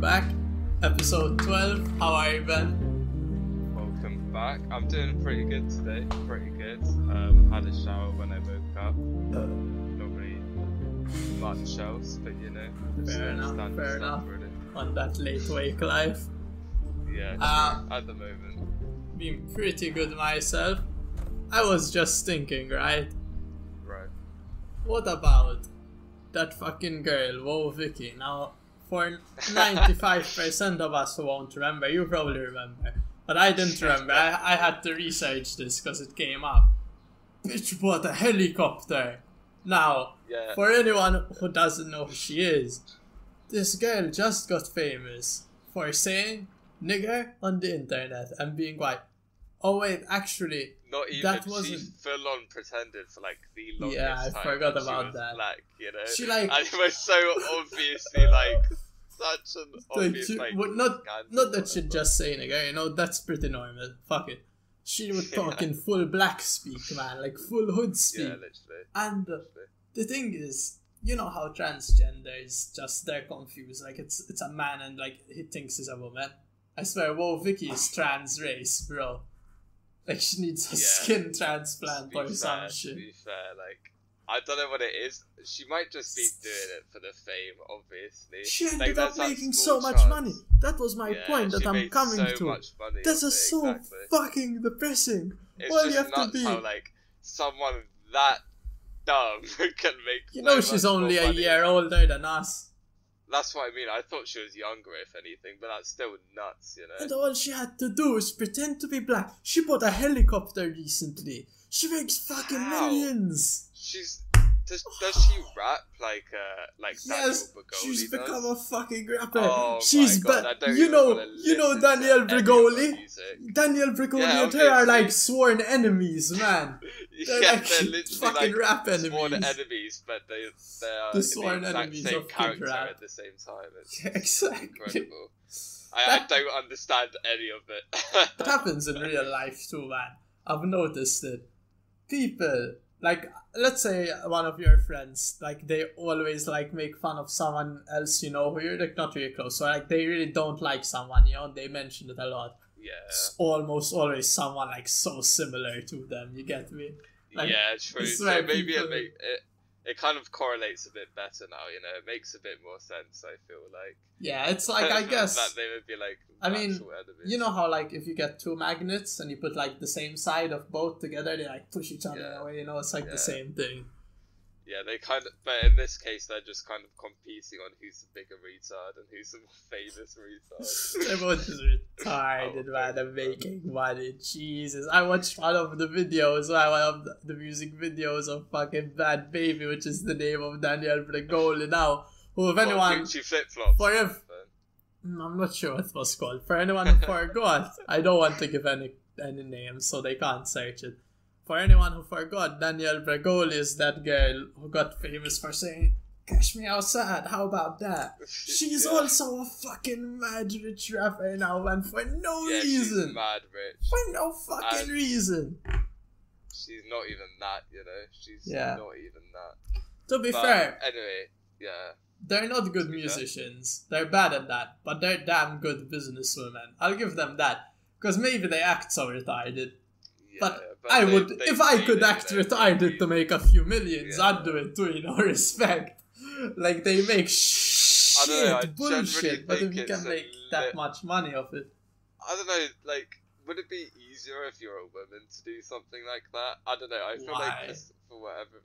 back. Episode 12. How are you, Ben? Welcome back. I'm doing pretty good today. Pretty good. Um, had a shower when I woke up. Uh, Not really much else, but you know. just Fair enough, standard fair enough. Really. on that late wake life. Yeah, Uh, at the moment. Been pretty good myself. I was just thinking, right? Right. What about that fucking girl, Woah Vicky? Now, for 95% of us who won't remember, you probably remember. But I didn't remember. I, I had to research this because it came up. Bitch bought a helicopter. Now, Yeah. for anyone who doesn't know who she is, this girl just got famous for saying nigger on the internet and being white. oh wait, actually, Not even. that wasn't- full on pretended for like the longest Yeah, I time forgot that she about was that. Black, you know. She, like- And it was so obviously like such an like, obvious she, like. would not, not that she'd just say nigger, you know, that's pretty normal. Fuck it. She would talk in full black speak, man, like full hood speak. Yeah, literally. and uh, literally. the thing is, you know how transgender is just they're confused. Like it's it's a man and like he thinks he's a woman. I swear, whoa, Vicky is trans race, bro. Like she needs a Yeah. skin transplant or be some fair, to be fair, like I don't know what it is. She might just be doing it for the fame, obviously. She Like, ended up making so much chance. money. That was my Yeah, point that I'm coming so to. Money This is so exactly. fucking depressing. It's All just you have to be. how like someone that dumb can make. You know much she's only a year older than us. That's what I mean. I thought she was younger, if anything, but that's still nuts, you know. And all she had to do was pretend to be black. She bought a helicopter recently. She makes fucking How? millions. She's does does she rap like uh like Yes, Danielle Bregoli she's does? become a fucking rapper. Oh she's my God, ba- I don't You know, you know Danielle any of her Bregoli. Danielle Bregoli Yeah, and her are like sworn enemies, man. They're yeah, like they're literally fucking like rap sworn enemies. enemies, but they they are The the, sworn exact enemies same of character Rap. at the same time. It's Yeah, exactly. incredible. I, I don't understand any of it. It happens in real life too, man. I've noticed it. People like let's say one of your friends, like they always like make fun of someone else, you know, who you're like not really close. So like they really don't like someone, you know, they mention it a lot. yeah, It's almost always someone like so similar to them, you get me? like, yeah, true. it's So maybe people- it, make, it it kind of correlates a bit better now. You know, it makes a bit more sense. I feel like. Yeah, it's like I guess that they would be like. I mean, you know how like if you get two magnets and you put like the same side of both together, they like push each other Yeah. away, you know, it's like Yeah. the same thing. Yeah, they kind of, but in this case, they're just kind of competing on who's the bigger retard and who's the more famous retard. Both just retarded, Oh, man. They're making money. Jesus. I watched one of the videos, one of the, music videos of fucking Bhad Bhabie, which is the name of Danielle Bregoli now. Who, if What, anyone, Gucci flip flops. for if, Mm, I'm not sure what it was called. For anyone who forgot, I don't want to give any any names, so they can't search it. For anyone who forgot, Danielle Bregoli is that girl who got famous for saying, Cash me outside, how about that? She's Yeah. also a fucking mad rich rapper now, man, for no yeah, she's reason. mad rich. For no fucking And- reason. She's not even that, you know. She's Yeah. not even that. To be But fair, anyway, yeah, they're not good be fair. musicians. They're bad at that, but they're damn good businesswomen. I'll give them that. Because maybe they act so retarded. Yeah. But, I they- would, they if I could act retarded they- to make a few millions, Yeah. I'd do it too, you know, respect. Like, they make I shit, don't know, bullshit, but if you can make that lit- much money off it. I don't know, like, would it be easier if you're a woman to do something like that? I don't know. I feel Why? like just for whatever,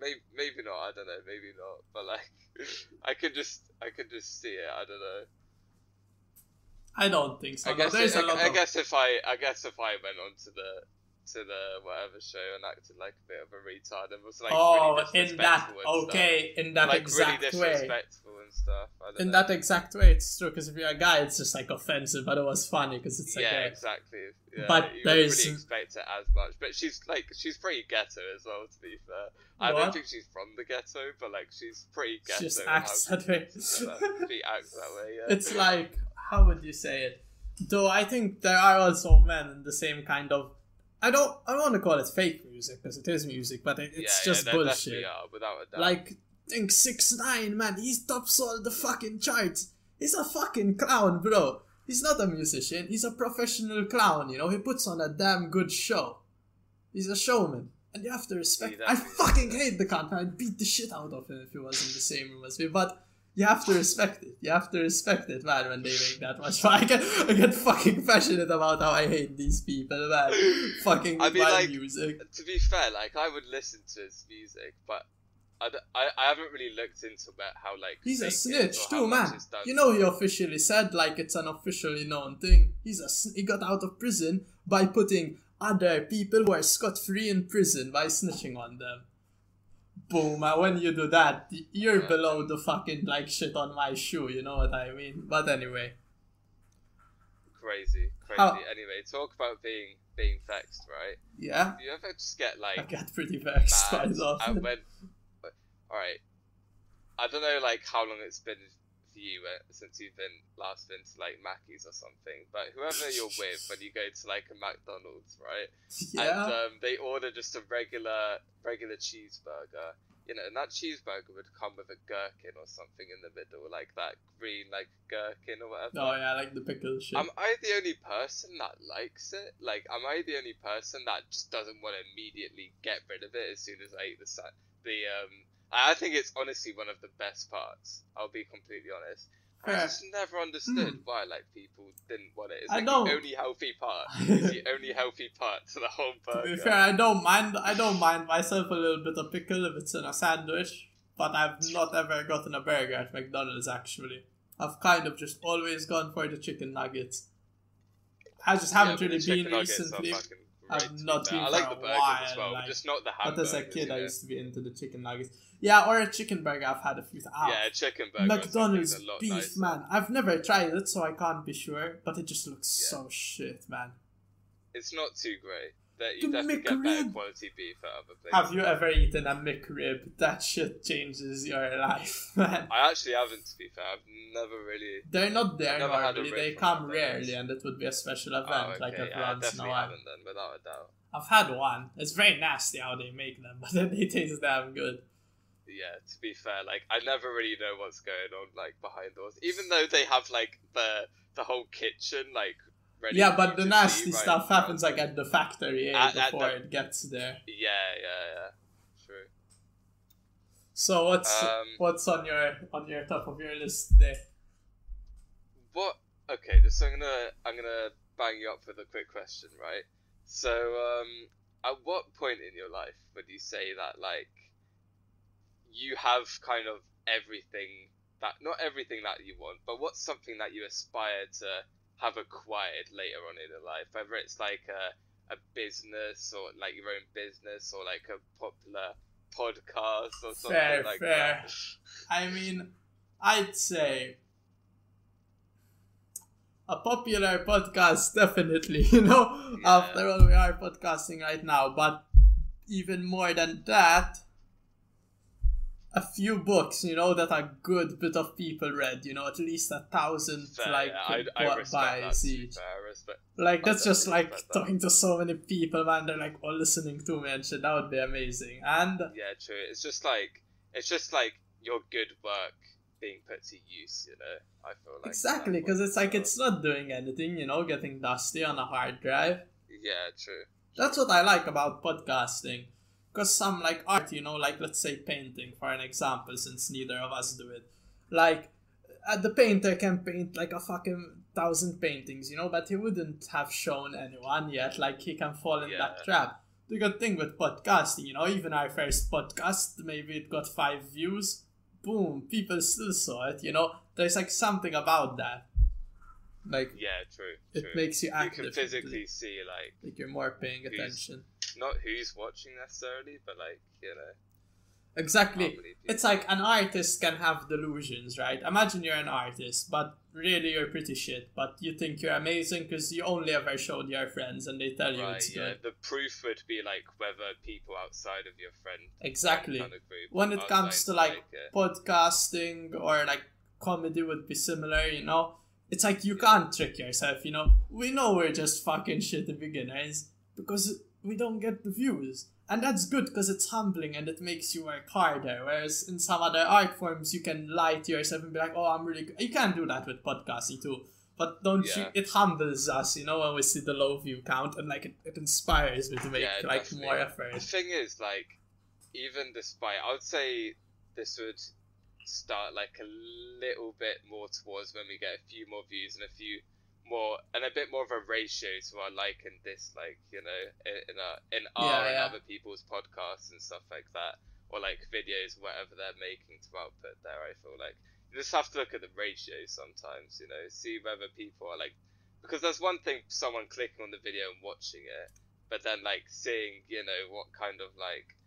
maybe maybe not. I don't know. Maybe not. But like, I could just I could just see it. I don't know. I don't think so. I guess it- I, I of... guess if I I guess if I went on to the to the whatever show and acted like a bit of a retard and was like oh, really in that, okay, in stuff. that like exact really way. disrespectful and stuff. In know. that exact way, it's true, because if you're a guy, it's just like offensive, but it was funny, because it's like, yeah, a- exactly. Yeah, But you there's- really expect it as much. But she's like she's pretty ghetto as well. To be fair, I What? don't think she's from the ghetto, but like she's pretty ghetto. she just acts that way. she acts that way. Yeah. it's like how would you say it though i think there are also men in the same kind of i don't i don't want to call it fake music because it is music but it, it's yeah, just yeah, bullshit are, without a doubt. like think six nine man he tops all the fucking charts He's a fucking clown, bro. He's not a musician. He's a professional clown. You know, he puts on a damn good show. He's a showman. And you have to respect. See, I fucking hate the cunt. I'd beat the shit out of him if he was in the same room as me. But you have to respect it. You have to respect it, man. When they make that much fun, I get, I get fucking passionate about how I hate these people, man. fucking I mean, my like, music. to be fair, like I would listen to his music, but I, I haven't really looked into about how like He's a fake it is snitch too, man. You know, he officially said like it's an officially known thing. He's a he got out of prison by putting other people who are scot free in prison by snitching on them. Boom! And when you do that, you're below the fucking like shit on my shoe. You know what I mean? But anyway, crazy, crazy. How- Anyway, talk about being being vexed, right? yeah, Do you ever just get like I get pretty vexed quite mad often. and when? All right, I don't know like how long it's been for you uh, since you've been last been to like Mackey's or something, but whoever you're with when you go to like a McDonald's, right? yeah, and um, they order just a regular regular cheeseburger. You know, and that cheeseburger would come with a gherkin or something in the middle, like that green like gherkin or whatever. oh yeah, I like the pickle shit. Am I the only person that likes it? Like, am I the only person that just doesn't want to immediately get rid of it as soon as I eat the sa- the um? I I think it's honestly one of the best parts. I'll be completely honest. I just never understood hmm. why like people didn't want it. It's I like don't- the only healthy part. It's the only healthy part to the whole To burger. be fair, I don't mind. I don't mind myself a little bit of pickle if it's in a sandwich, but I've not ever gotten a burger at McDonald's. Actually, I've kind of just always gone for the chicken nuggets. I just haven't Yeah, really been recently. fucking I've not been I like for the a burgers as while, well, like- but just not the But as a kid, you I used to be into the chicken nuggets. Yeah, or a chicken burger. I've had a few. Ah, Yeah, a chicken burger. McDonald's beef, nicer. man. I've never tried it, so I can't be sure. But it just looks Yeah. so shit, man. It's not too great. That you The definitely get better McRib. quality beef at other places. Have you ever eaten a McRib? That shit changes your life, man. I actually haven't, to be fair. I've never really. They're not there I've never had a normally. They come rarely, and it would be a special oh, event, Oh, okay, like every yeah, I once in a while. haven't then, without a doubt. I've had one. It's very nasty how they make them, but then they taste damn good. Yeah, to be fair, like I never really know what's going on like behind doors. Even though they have like the the whole kitchen like ready. yeah, but the nasty right stuff front. happens like at the factory eh, At- at before the- it gets there. Yeah, yeah, yeah. True. So what's Um, what's on your on your top of your list today? What? Okay, so I'm gonna I'm gonna bang you up with a quick question, right? So, um, at what point in your life would you say that like you have kind of everything that not everything that you want, but what's something that you aspire to have acquired later on in life, whether it's like a a business or like your own business or like a popular podcast or something Fair, like fair. that. I mean, I'd say a popular podcast, definitely. You know, Yeah. after all, we are podcasting right now, but even more than that, a few books, you know, that a good bit of people read. You know, at least a thousand Fair, like yeah, I, I buys each. fair. Like that's just like respect that. talking to so many people, man. They're like all listening to me and shit. That would be amazing. And Yeah, true. It's just like it's just like your good work being put to use. You know, I feel like exactly because it's like it's not doing anything. You know, getting dusty on a hard drive. yeah, true. That's what I like about podcasting. Because some like art, you know, like let's say painting for an example, since neither of us do it. Like, uh, the painter can paint like a fucking thousand paintings, you know, but he wouldn't have shown anyone yet. Like, he can fall in that trap. The good thing with podcasting, you know, even our first podcast, maybe it got five views. Boom, people still saw it, you know. There's like something about that. Like, Yeah, true. it true. makes you active you can physically see like Like, you're more paying attention. Not who's watching necessarily, but like you know. Exactly. how many people- It's like an artist can have delusions, right? Imagine you're an artist, but really you're pretty shit. But you think you're amazing because you only ever showed your friends and they tell you Right, it's yeah. good. The proof would be like whether people outside of your friend Exactly. kind of When it comes to like uh, podcasting or like comedy would be similar, you know? It's like you can't trick yourself, you know? We know we're just fucking shitty beginners because we don't get the views. and that's good because it's humbling and it makes you work harder. Whereas in some other art forms, you can lie to yourself and be like, "Oh, I'm really." Good. You can do that with podcasting too, but don't Yeah. you? It humbles us, you know, when we see the low view count and like it, it inspires me to make Yeah, like definitely. more effort. The thing is, like, even despite, I would say this would start like a little bit more towards when we get a few more views and a few more and a bit more of a ratio to our like and dislike, you know, in, in our in our Yeah, and other people's podcasts and stuff like that, or like videos, whatever they're making to output there. I feel like you just have to look at the ratio sometimes, you know, see whether people are like because there's one thing someone clicking on the video and watching it, but then like seeing, you know, what kind of like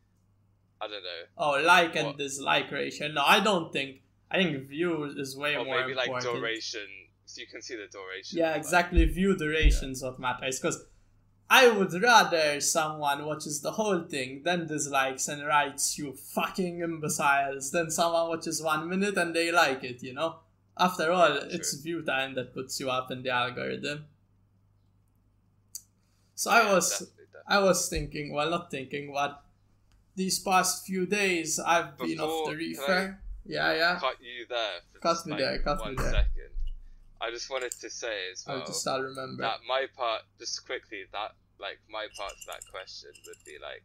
I don't know, Oh, like and dislike ratio. No, I don't think. I think view is way or more maybe like important. duration. So you can see the duration. Yeah, exactly. View durations what matters because I would rather someone watches the whole thing then dislikes and writes you fucking imbeciles than someone watches one minute and they like it. You know. After all, Yeah, it's view time that puts you up in the algorithm. So I was definitely, definitely. I was thinking, well, not thinking, but these past few days I've been off the Before- reefer. Yeah, yeah. cut you there. Cut me like, there, cut me there. second. I just wanted to say as well I'll just I'll remember. that my part, just quickly, that like my part to that question would be like,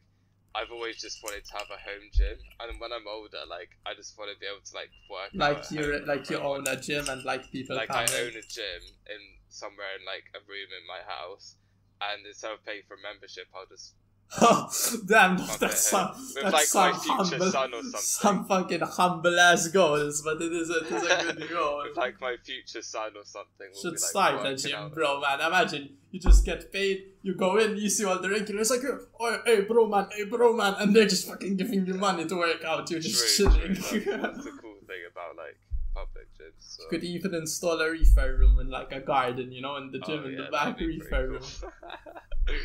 I've always just wanted to have a home gym, and when I'm older, like I just want to be able to like work. like you like you I own a gym and like people like I own a gym in somewhere in like a room in my house, and instead of paying for membership, I'll just Oh, damn, oh, Fuck that's some, that's like, some humble, son or some fucking humble ass goals, but it is a, it is a good goal. like my future son or something. Should like, start a gym, bro, man. Imagine you just get paid, you go in, you see all the regulars, like, oh, hey, bro, man, hey, bro, man, and they're just fucking giving you money to work out. You're just True, chilling. true. That's, that's the cool thing about like public gyms. So. You could even install a reefer room in like a garden, you know, in the oh, gym Oh, in yeah, the back reefer pretty room.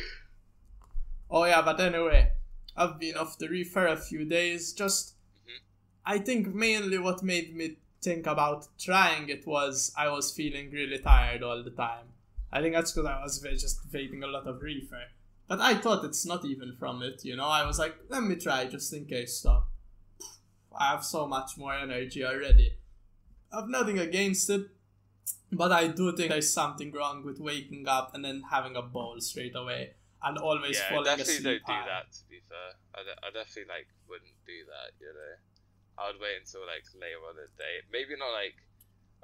Oh yeah, but anyway, I've been off the reefer a few days. Just, Mhm. I think mainly what made me think about trying it was I was feeling really tired all the time. I think that's because I was just vaping a lot of reefer. But I thought it's not even from it, you know. I was like, let me try just in case. Stop. I have so much more energy already. I've nothing against it, but I do think there's something wrong with waking up and then having a bowl straight away and always yeah, I falling definitely asleep. don't do that. To be fair, I, I definitely like wouldn't do that. You know, I would wait until like later on in the day. Maybe not like.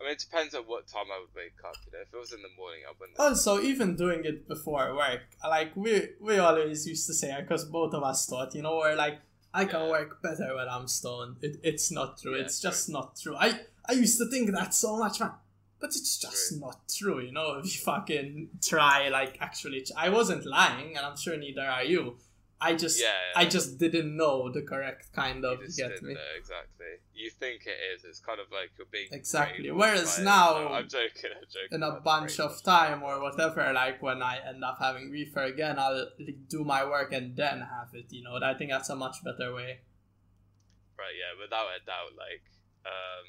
I mean, it depends on what time I would wake up. You know, if it was in the morning, I wouldn't. Oh, also, even doing it before work, like we we always used to say, because both of us thought, you know, we're like, I can Yeah. work better when I'm stoned. It, it's not true. Yeah, it's true. just not true. I I used to think that so much, man. But it's just True. not true, you know. If you fucking try, like, actually, ch- I wasn't lying, and I'm sure neither are you. I just, Yeah, I just didn't know the correct kind you of just get me. know exactly. You think it is. It's kind of like you're being Exactly. Whereas now, No, I'm joking. I'm joking. in a bunch of time or whatever like when i end up having reefer again i'll like, do my work and then have it you know i think that's a much better way Right, yeah, without a doubt, like, um,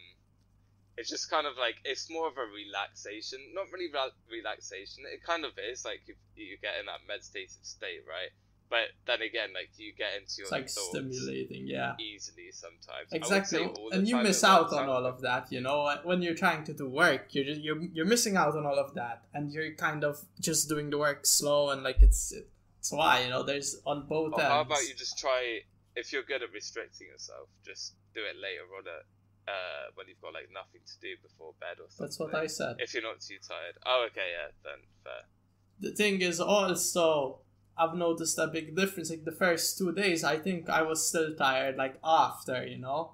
it's just kind of like, it's more of a relaxation. Not really re- relaxation, it kind of is, like, you, you get in that meditative state, right? But then again, like, you get into your it's like stimulating yeah easily sometimes. Exactly say all the and you miss out on all of that you know when you're trying to do work you're just you're, you're missing out on all of that and you're kind of just doing the work slow and like it's it's why you know there's on both Or ends how about you just try, if you're good at restricting yourself, just do it later on at, uh, when you've got, like, nothing to do before bed or something. that's what i said If you're not too tired. Oh, okay, yeah, then fair. the thing is also I've noticed a big difference. Like the first two days, I think I was still tired. Like after, you know,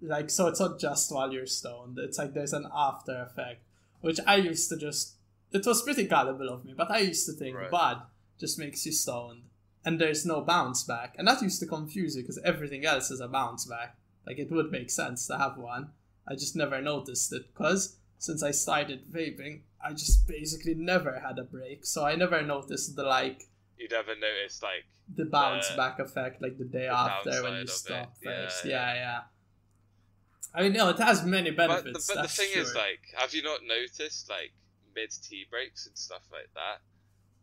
like so it's not just while you're stoned. It's like there's an after effect, which I used to just. It was pretty gullible of me, but I used to think Right. bad just makes you stoned, and there's no bounce back, and that used to confuse you because everything else is a bounce back. Like it would make sense to have one. I just never noticed it because since I started vaping, I just basically never had a break, so I never noticed the like You never notice, like, the bounce The- back effect like the day the after when you stop it. Yeah, first. yeah. Yeah, yeah. I mean, no, it has many But the, benefits. but the thing is, like, have you not noticed, like, mid tea breaks and stuff like that?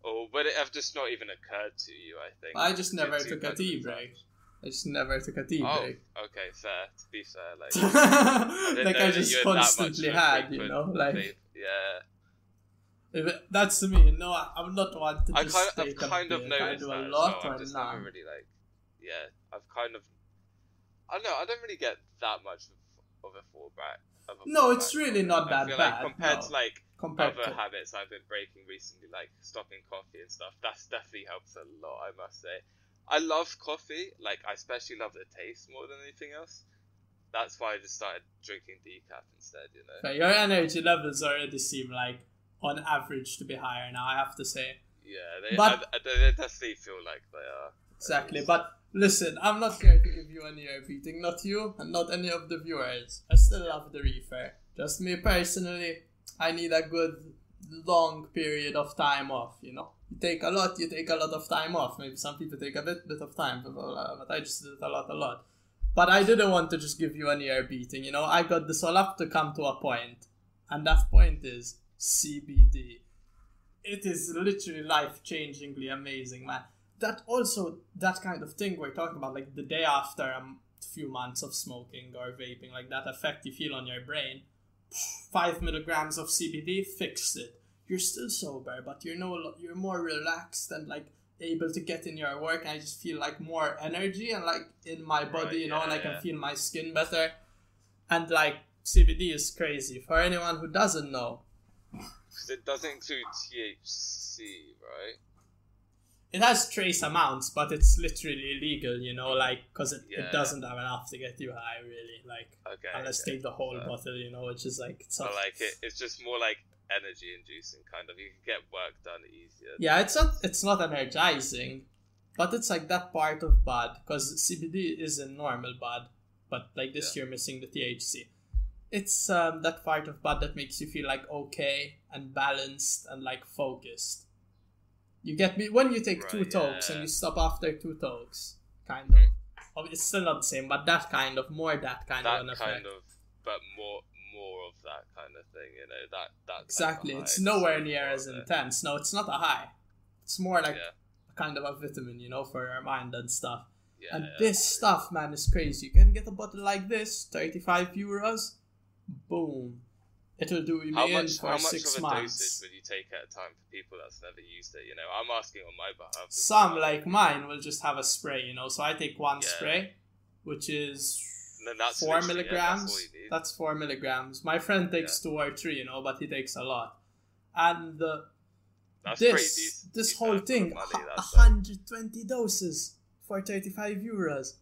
or would it have just not even occurred to you? I think I just never took a tea break. I just never took a tea Oh, break. okay, fair. To be fair, like didn't like I just you had that much constantly of had, you know, like vape. yeah. it- that's me. No, I, I'm not one to I kind I've kind of break. I noticed do that a lot well. I've just never really like, yeah, I've kind of, I don't know, I don't really get that much of, of a fallback. Of a No, fallback it's really not that bad, Like, compared no. to like compared other to habits I've been breaking recently, like stopping coffee and stuff, that's definitely helps a lot. I must say, I love coffee. Like I especially love the taste more than anything else. That's why I just started drinking decaf instead. You know. Okay, your energy levels already seem like on average to be higher now. I have to say Yeah, they, But- I, I, they definitely feel like they are. exactly. But listen, I'm not here to give you any air beating, not you, and not any of the viewers. I still love the reefer. Just me personally, I need a good long period of time off. You know, you take a lot, you take a lot of time off. Maybe some people take a bit bit of time, but, uh, but I just did a lot, a lot. But I didn't want to just give you any air beating. You know, I got this all up to come to a point, and that point is CBD. It is literally life changingly amazing, man. That also that kind of thing we're talking about, like the day after a few months of smoking or vaping, like that effect you feel on your brain. Five milligrams of CBD fixed it. You're still sober, but you're no you're more relaxed and like able to get in your work. I just feel like more energy and like in my body, Right, you know, and I yeah, can yeah. feel my skin better. And like CBD is crazy. For anyone who doesn't know, Because it doesn't include THC, right? it has trace amounts, but it's literally illegal, you know, like because it, Yeah. it doesn't have enough to get you high, really. Like Okay. unless okay. take the whole fair. bottle, you know, which is like it's So like it, it's just more like energy inducing kind of. You can get work done easier. Yeah, it's not it's not energizing, but it's like that part of bud because CBD is a normal bud, but like this Yeah. you're missing the THC. It's um, that part of bud that makes you feel like okay and balanced and like focused. You get me when you take two Right, tokes yeah. and you stop after two tokes, kind of. Mhm. Oh, it's still not the same, but that kind of more that kind of that an effect. kind of, but more more of that kind of thing. You know that that. Exactly, it's nowhere near as intense. No, it's not a high. It's more like Yeah. kind of a vitamin, you know, for your mind and stuff. Yeah, and yeah, this stuff, man, is crazy. You can get a bottle like this, 35 euros, boom. It'll do me How in much? for How much six of a months. dosage would you take at a time for people that's never used it? You know, I'm asking on my behalf. Some, well. like mine, will just have a spray, you know. So I take one Yeah. spray, which is No, that's four that's milligrams. all you. That's four milligrams. My friend takes two or three, you know, but he takes a lot. And uh, That's this decent, this whole fair, for the thing, money, hu- that's like- 120 doses for 35 euros.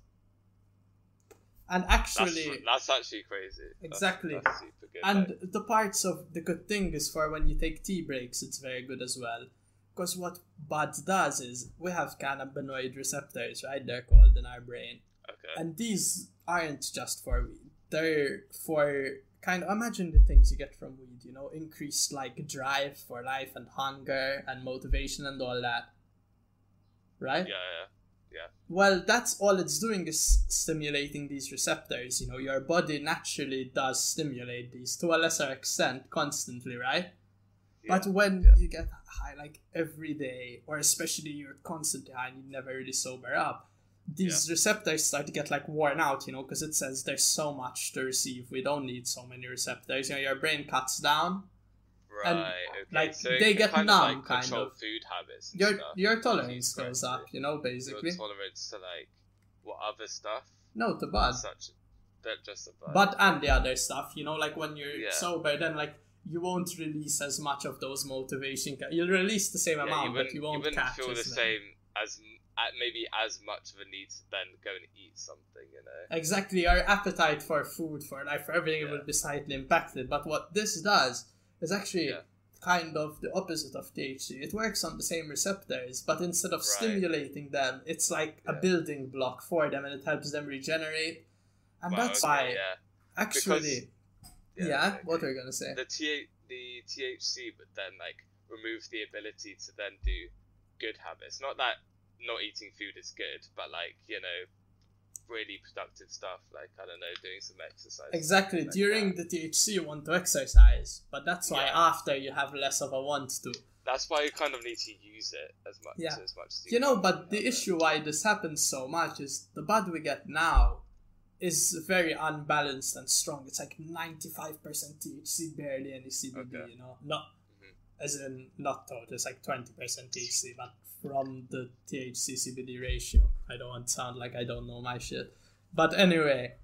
And actually, that's, that's actually crazy. Exactly. That's, good. And like, the parts of the good thing is for when you take tea breaks, it's very good as well. Because what bud does is we have cannabinoid receptors, right? They're called in our brain. Okay. And these aren't just for weed. They're for kind of imagine the things you get from weed, you know, increased like drive for life and hunger and motivation and all that. Right? yeah, yeah. Yeah. Well, that's all it's doing is stimulating these receptors. You know, your body naturally does stimulate these to a lesser extent constantly, right? yeah. But when yeah. you get high like every day, or especially you're constantly high and you never really sober up, these receptors start to get like worn out, you know, because it says there's so much to receive. We don't need so many receptors. You know, your brain cuts down. Right. and, okay. like, so they get kind numb, of, like, kind of. food habits. Your stuff. your tolerance goes up, you know, basically. Your tolerance to like what other stuff? No, to bud. Such that just a bud. but and the other stuff you know like when you're Yeah. sober then like you won't release as much of those motivation ca- you'll release the same yeah, amount you but you won't wouldn't catch feel the as same as maybe as much of a need to then go and eat something. You know. exactly our appetite for food for life for everything Yeah. will be slightly impacted but what this does is actually Yeah. kind of the opposite of THC it works on the same receptors but instead of Right. stimulating them it's like a building block for them and it helps them regenerate and Wow, that's okay, why Yeah. actually yeah, okay. what are you gonna say the T the THC would then like remove the ability to then do good habits. Not that not eating food is good, but like you know, really productive stuff like I don't know, doing some exercise. Exactly. like During that. the THC, you want to exercise, but that's why Yeah. after you have less of a want to. That's why you kind of need to use it as much Yeah. as much as You know, but the it. issue why this happens so much is the bud we get now is very unbalanced and strong. It's like 95% THC, barely any CBD, Okay. you know? Not. As in, not total, it's like 20% THC, but from the THC CBD ratio. I don't want to sound like I don't know my shit. But anyway,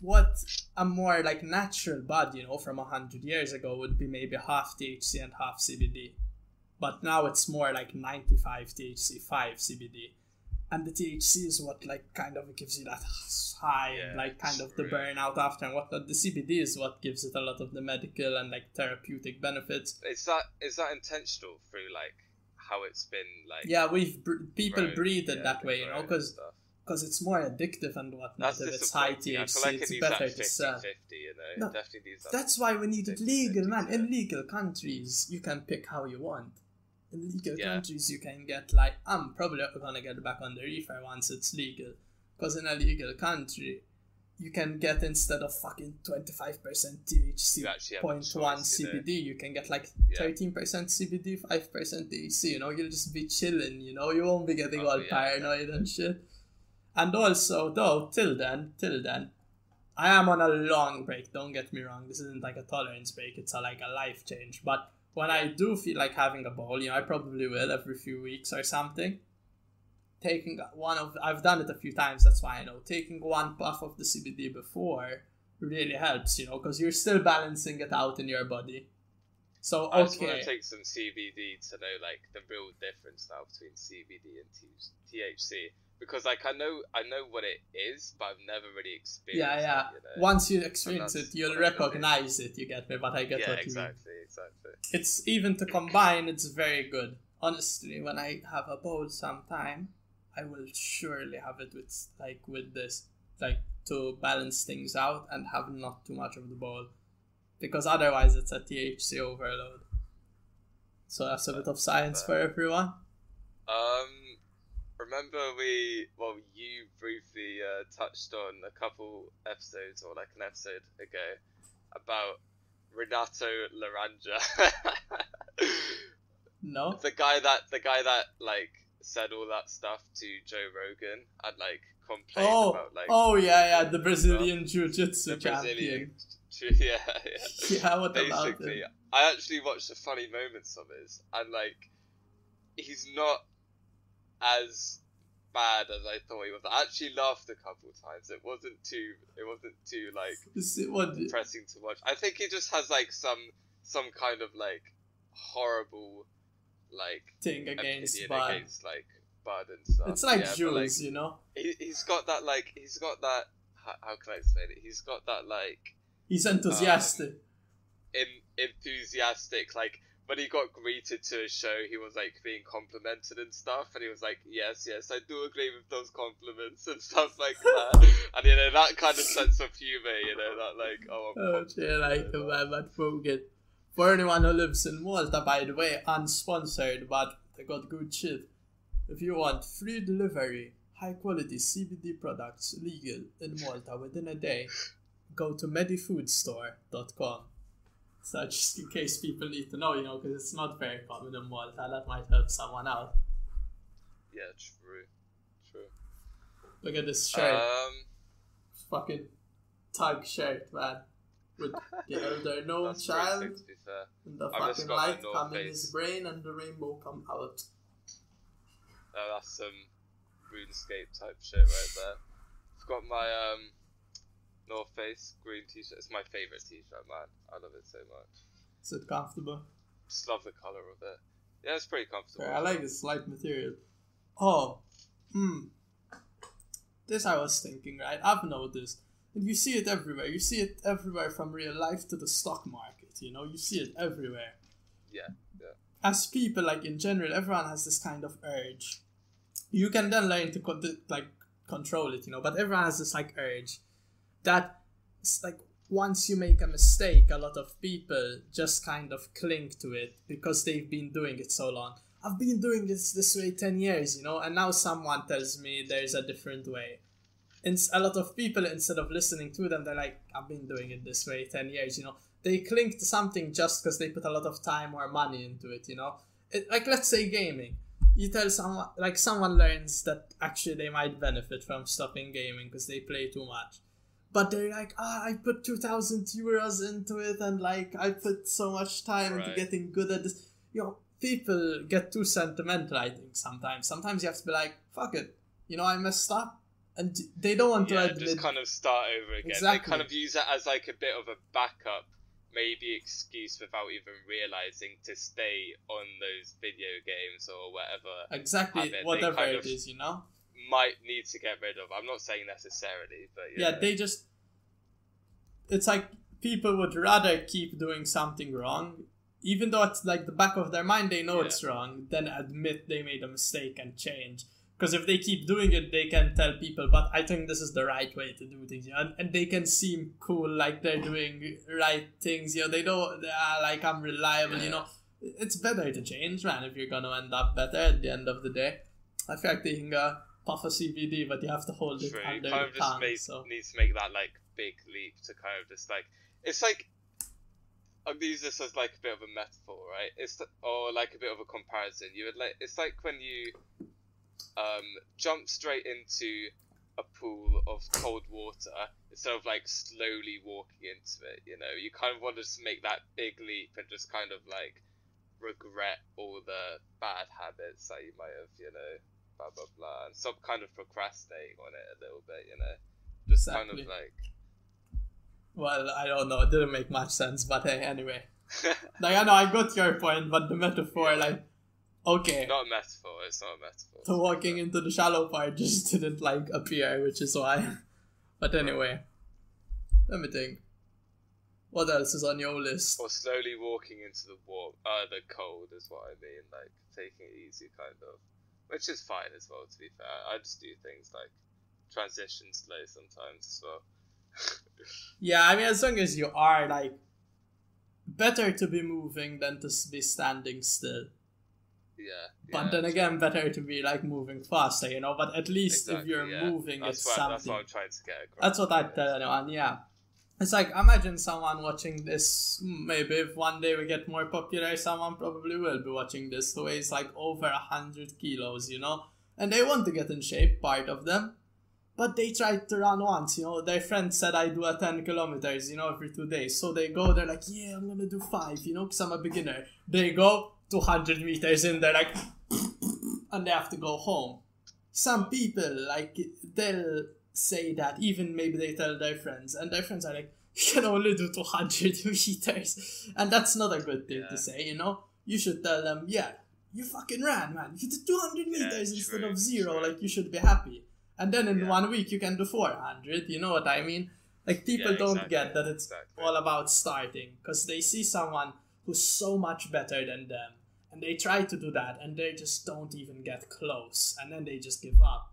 what a more like natural bud, you know, from 100 years ago would be maybe half THC and half CBD but now it's more like 95 THC, 5 CBD. And the THC is what like kind of gives you that high and Yeah, like kind of the burnout after and whatnot. The CBD is what gives it a lot of the medical and like therapeutic benefits. Is that is that intentional through like how it's been like? Yeah, we've br- people grown? breathe it Yeah, that way, you know, and because it's more addictive and whatnot. That's If it's high disappointing. I feel THC, like it it's better that to sell. 50-50, you know. No, it definitely needs that. That's why we need it 50, legal, man. 50, In legal countries, you can pick how you want. In legal Yeah. countries, you can get like I'm probably gonna get back on the reefer once it's legal, because in a legal country, you can get instead of fucking twenty five percent THC, You actually have point one you. CBD, you can get like Yeah. thirteen percent CBD, five percent THC. You know, you'll just be chilling. You know, you won't be getting Oh, all yeah. paranoid and shit. And also, though, till then, till then, I am on a long break. Don't get me wrong. This isn't like a tolerance break. It's a, like a life change. But when I do feel like having a bowl, you know, I probably will every few weeks or something. Taking one of, I've done it a few times. That's why I know. Taking one puff of the CBD before really helps, you know, because you're still balancing it out in your body. So I just want to take some CBD to know like the real difference now between CBD and THC because like I know I know what it is, but I've never really experienced. yeah, yeah. It, you know? Once you experience it, you'll what I'm gonna do. recognize it. You get me? But I get yeah, what you mean. exactly, exactly. it's even to combine it's very good honestly when i have a bowl sometime i will surely have it with like with this like to balance things out and have not too much of the bowl because otherwise it's a thc overload so that's a bit of science for everyone Um, remember we well you briefly uh, touched on a couple episodes or like an episode ago about Renato Laranja. no. The guy that the guy that like said all that stuff to Joe Rogan and like complained oh about like oh yeah yeah the brazilian jiu-jitsu the champion. Brazilian yeah yeah. Yeah what about basically I actually watched the funny moments of his and like he's not as bad as I thought he was. I actually laughed a couple times. It wasn't too it wasn't too like what depressing to watch. I think he just has like some some kind of like horrible like thing against Bud. against like Bud and stuff. It's like yeah, Jules, you know. he, he's got that like he's got that how, how can I explain it? He's got that like He's enthusiastic. Um, in, enthusiastic like when he got greeted to a show he was like being complimented and stuff and he was like yes yes i do agree with those compliments and stuff like that and you know that kind of sense of humor you know that like oh, I'm Oh, like you know, a man For anyone who lives in Malta, by the way, unsponsored, but they got good shit. If you want free delivery, high quality CBD products legal in Malta within a day, go to medifoodstore.com. So just in case people need to know, you know, because it's not very common in Malta, that might help someone out. yeah true true Look at this shirt, um fucking tug shirt, man. With the elder gnome child. sick, to be fair And the I've fucking light come in his brain and the rainbow come out. Uh, that's some RuneScape type shit right there. I've got my um North Face green t-shirt. It's my favorite t-shirt, man. I love it so much. Is it comfortable? Just love the color of it. Yeah, it's pretty comfortable. Fair, I like the light material. Oh, hmm. This I was thinking, right? I've noticed. And you see it everywhere. You see it everywhere from real life to the stock market, you know? You see it everywhere. Yeah, yeah. As people, like in general, everyone has this kind of urge. You can then learn to con- like control it, you know, but everyone has this like urge that like once you make a mistake, a lot of people just kind of cling to it because they've been doing it so long. I've been doing this this way 10 years, you know, and now someone tells me there's a different way. And a lot of people, instead of listening to them, they're like, I've been doing it this way 10 years, you know. they cling to something just because they put a lot of time or money into it. You know, it, like let's say gaming. You tell someone like someone learns that actually they might benefit from stopping gaming because they play too much but they're like, ah, I put 2000 euros into it and like I put so much time Right. into getting good at this. You know, people get too sentimental, I think, sometimes. Sometimes you have to be like, fuck it, you know, I messed up. And they don't want yeah, to admit. just kind of start over again. Exactly. They kind of use it as like a bit of a backup, maybe excuse without even realizing to stay on those video games or whatever exactly whatever kind it of- is, you know? Might need to get rid of. I'm not saying necessarily, but Yeah, yeah, they just. It's like people would rather keep doing something wrong, even though it's like the back of their mind, they know Yeah. it's wrong, than admit they made a mistake and change. Because if they keep doing it, they can tell people, but I think this is the right way to do things, you know? and, and they can seem cool, like they're doing right things, you know, they don't, they are like, I'm reliable, you know. It's better to change, man, if you're gonna end up better at the end of the day. I feel like taking a puff of CBD, but you have to hold it True. You under kind of just make, so. need to make that like big leap to kind of just like it's like I'll use this as like a bit of a metaphor, right? It's the, or like a bit of a comparison. You would like it's like when you um jump straight into a pool of cold water instead of like slowly walking into it. You know, you kind of want to just make that big leap and just kind of like regret all the bad habits that you might have, you know, blah blah blah, and stop kind of procrastinating on it a little bit, you know, just kind of like. Well, I don't know. It didn't make much sense, but hey, anyway. Like, I know I got your point, but the metaphor, Yeah. like, okay, not a metaphor. It's not a metaphor. the walking into the shallow part just didn't, like, appear, which is why. But anyway, let me think. What else is on your list? Or slowly walking into the warm, uh, the cold is what I mean. Like taking it easy, kind of, which is fine as well. To be fair, I just do things like transition slow sometimes as well. Yeah, I mean, as long as you are, like, better to be moving than to be standing still. yeah. But yeah, then true. again, better to be, like, moving faster, you know? But at least if you're yeah. moving, that's it's what, something. That's what I'm trying to get across. That's what I tell anyone, yeah. It's like imagine someone watching this. Maybe if one day we get more popular, someone probably will be watching this who weighs like over a hundred kilos, you know, and they want to get in shape. Part of them, but they tried to run once, you know. Their friend said I do a ten kilometers, you know, every two days. So they go, they're like, yeah, I'm gonna do five, you know, because I'm a beginner. They go two hundred meters in, they're like, and they have to go home some people like they'll say that even maybe they tell their friends and their friends are like you can only do 200 meters and that's not a good thing Yeah. to say you know you should tell them yeah you fucking ran man you did 200 Yeah, meters instead true, of zero true. like you should be happy and then in Yeah. one week you can do 400 you know what i mean like people don't exactly, get that it's exactly. all about starting because they see someone who's so much better than them and they try to do that and they just don't even get close and then they just give up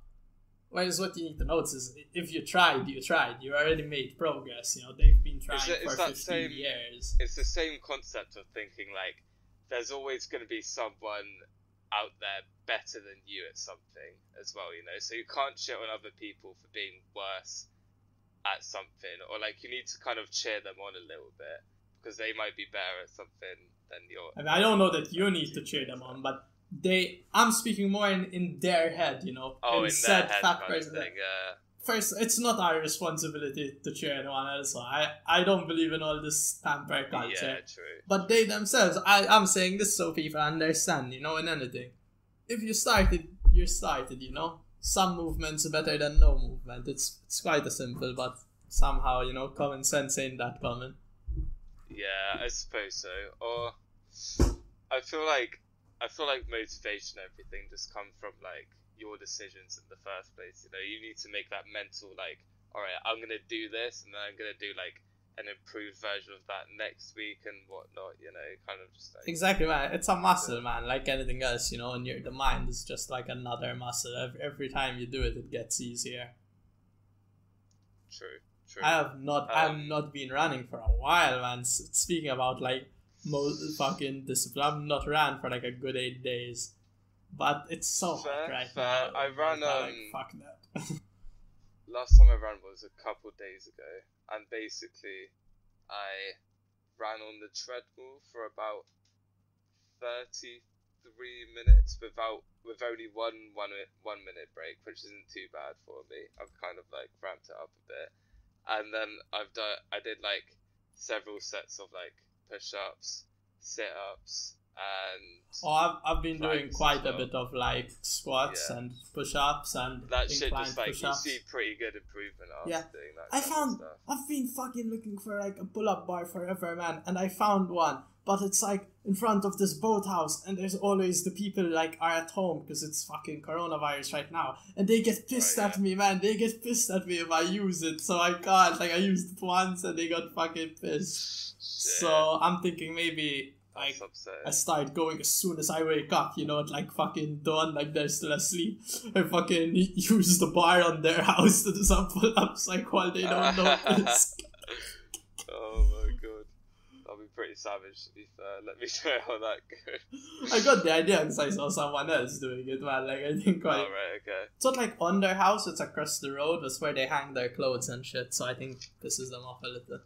whereas what you need to notice is if you tried you tried. You already made progress you know. They've been trying it- for 15 same- years. it's the same concept of thinking like there's always going to be someone out there better than you at something as well you know? So you can't shit on other people for being worse at something or like you need to kind of cheer them on a little bit because they might be better at something than mean, I don't know that you need to cheer them on but they i'm speaking more in, in their head you know oh in said head fat person that- thing uh, first it's not our responsibility to cheer anyone else i i don't believe in all this pamper culture yeah true But they themselves, I, I'm saying this so people understand, you know, in anything. If you started, you started, you know. Some movements are better than no movement. It's it's quite a simple, but somehow, you know, common sense ain't that common. Yeah, I suppose so. Or I feel like I feel like motivation and everything just come from like your decisions in the first place. You know, you need to make that mental like, all right, I'm gonna do this, and then I'm gonna do like an improved version of that next week and whatnot. You know, kind of just like Exactly, man. It's a muscle, man. Like anything else, you know. And your the mind is just like another muscle. Every, every time you do it, it gets easier. true, true. I have not. I've Um, not been running for a while, man. Speaking about like mo- fucking discipline, I've not ran for like a good eight days, but it's so Fair, hot right fair. now. I ran, Like, um, fuck that. last time I ran was a couple days ago, and basically, I ran on the treadmill for about 33 minutes without with only one one minute, one minute break, which isn't too bad for me. I've kind of like ramped it up a bit, and then I've done I did like several sets of like push ups, sit ups, and Oh, I've, I've been doing quite a bit of like squats Yeah. and push ups and that shit just like you push-ups. see pretty good improvement after Yeah. doing that. I found I've been fucking looking for like a pull-up bar forever, man, and I found one, but it's like in front of this boathouse, and there's always the people like are at home because it's fucking coronavirus right now, and they get pissed Right, at me, man. They get pissed at me if I use it, so I can't. Like I used it once, and they got fucking pissed. Shit, So I'm thinking maybe like. I start going as soon as I wake up, you know, at like fucking dawn, like they're still asleep. I fucking use the bar on their house to do some pull ups, like while they don't notice. oh my god. That'll be pretty savage to be fair. Let me know how that goes. I got the idea because I saw someone else doing it, man. Like, I think like, Alright, okay. it's not like on their house, it's across the road, that's where they hang their clothes and shit, so I think pisses them off a little.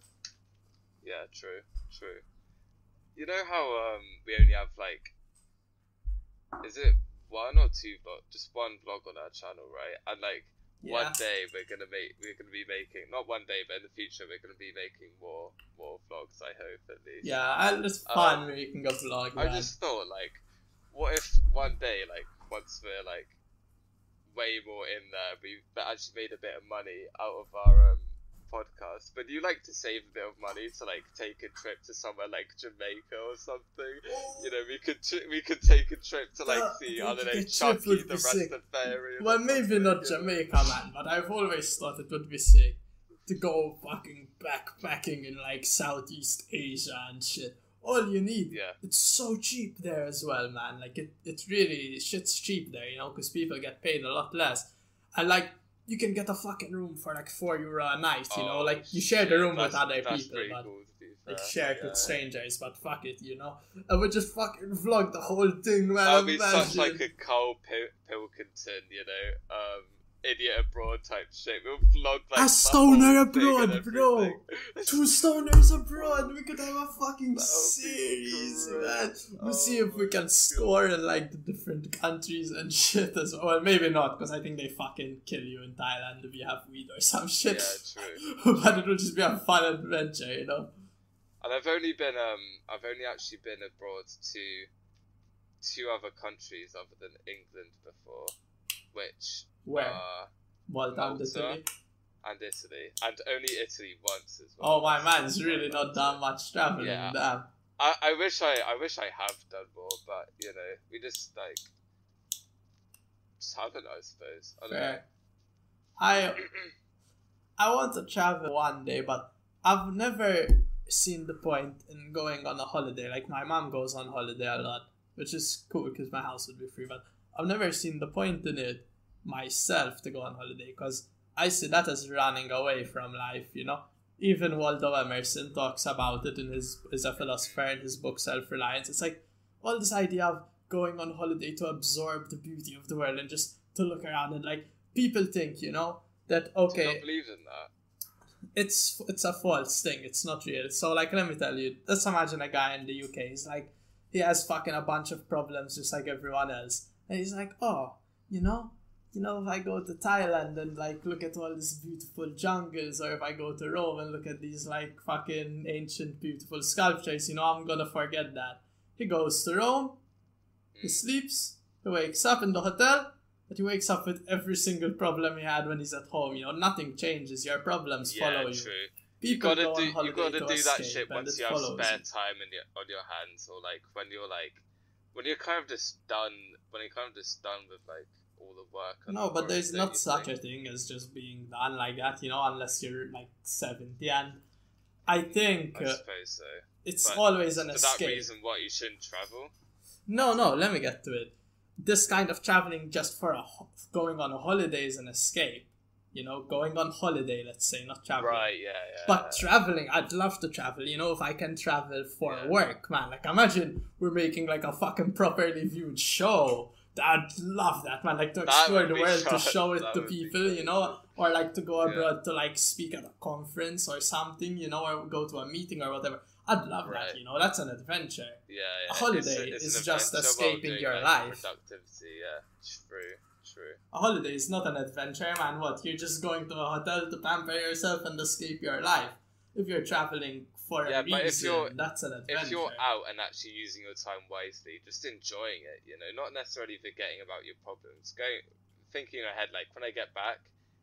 Yeah, true, true. You know how um we only have like is it one or two vlog just one vlog on our channel, right? And like Yeah. one day we're gonna make we're gonna be making not one day but in the future we're gonna be making more more vlogs, I hope at least. Yeah, and it's fun can go vlog, I man. just thought like what if one day like once we're like way more in there we've actually made a bit of money out of our um podcast but you like to save a bit of money to like take a trip to somewhere like jamaica or something you know we could tri- we could take a trip to like Uh, see the- i don't know the trip chucky the sick. rastafarian Well, maybe not? Jamaica, man, but I've always thought it would be sick to go fucking backpacking in like Southeast Asia and shit. All you need, yeah it's so cheap there as well, man. Like it, it really shit's cheap there, you know, because people get paid a lot less. And like you can get a fucking room for like four euro a night, you know, Oh, like you share the room with other people, but cool like share it yeah. with strangers. But fuck it, you know. I would just fucking vlog the whole thing, man. That would be imagine. such like a Carl Pil- Pilkington, you know, um, idiot abroad type shit. We'll vlog like A stoner abroad, bro. Two stoners abroad. We could have a fucking series, man. We'll Oh see if we can score in like the different countries and shit as well. Well, maybe not, because I think they fucking kill you in Thailand if you have weed or some shit. Yeah, true. but it will just be a fun adventure, you know. And I've only been um I've only actually been abroad to two other countries other than England before, which Where? Uh, are Malta. Italy. and Italy, and only Italy once as well. Oh my man's really not that much traveling. Yeah. Damn. I, I wish I I wish I have done more, but you know we just like just haven't, I suppose. I don't know. I I want to travel one day, but I've never seen the point in going on a holiday. Like my mom goes on holiday a lot, which is cool because my house would be free. But I've never seen the point in it myself to go on holiday because I see that as running away from life. You know, even Waldo Emerson talks about it in his is a philosopher in his book Self Reliance. It's like all this idea of going on holiday to absorb the beauty of the world and just to look around and like people think you know that okay not believe in that? it's it's a false thing it's not real so like let me tell you let's imagine a guy in the uk he's like he has fucking a bunch of problems just like everyone else and he's like oh you know you know if i go to thailand and like look at all these beautiful jungles or if i go to rome and look at these like fucking ancient beautiful sculptures you know i'm gonna forget that he goes to rome he sleeps he wakes up in the hotel but he wakes up with every single problem he had when he's at home. You know, nothing changes. Your problems Yeah, follow you. true. People You gotta go on do you gotta to do that shit once you have spare you. time in your on your hands, or like when you're like when you're kind of just done when you're kind of just done with like all the work. No, but there's not such a thing as just being done like that. You know, unless you're like seventy. And I think I uh, suppose so. it's but always an For escape. that reason, what you shouldn't travel. No, no, let me get to it. This kind of traveling just for a ho- going on a holiday is an escape. You know, going on holiday, let's say, not traveling. Right? Yeah. Yeah. But traveling, I'd love to travel. You know, if I can travel for Yeah. work, man. Like, imagine we're making like a fucking properly viewed show. I'd love that, man. Like to explore the world, to show it That to people, you know, or like to go Yeah. abroad to like speak at a conference or something, you know, or go to a meeting or whatever. I'd love Right. that. You know, that's an adventure. Yeah, yeah. A holiday It's it's is just escaping your like, life. Productivity, yeah. True, true. A holiday is not an adventure, man. What? You're just going to a hotel to pamper yourself and escape your life. If you're traveling for Yeah, a but if you're- that's an adventure. If you're out and actually using your time wisely, just enjoying it, you know, not necessarily forgetting about your problems. Going, thinking ahead, like when I get back,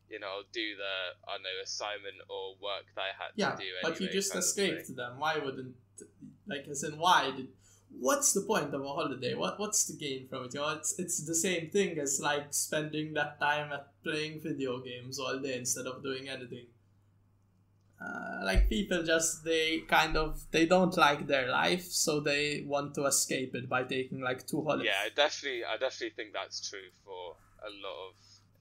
you know, I'll do the I don't know assignment or work that I had yeah, to do. Anyway, but you just escaped them. Why wouldn't, like, as in, why did? What's the point of a holiday? What What's the gain from it? You know, it's it's the same thing as like spending that time at playing video games all day instead of doing anything. Uh, like people just they kind of they don't like their life, so they want to escape it by taking like two holidays. Yeah, I definitely, I definitely think that's true for a lot of.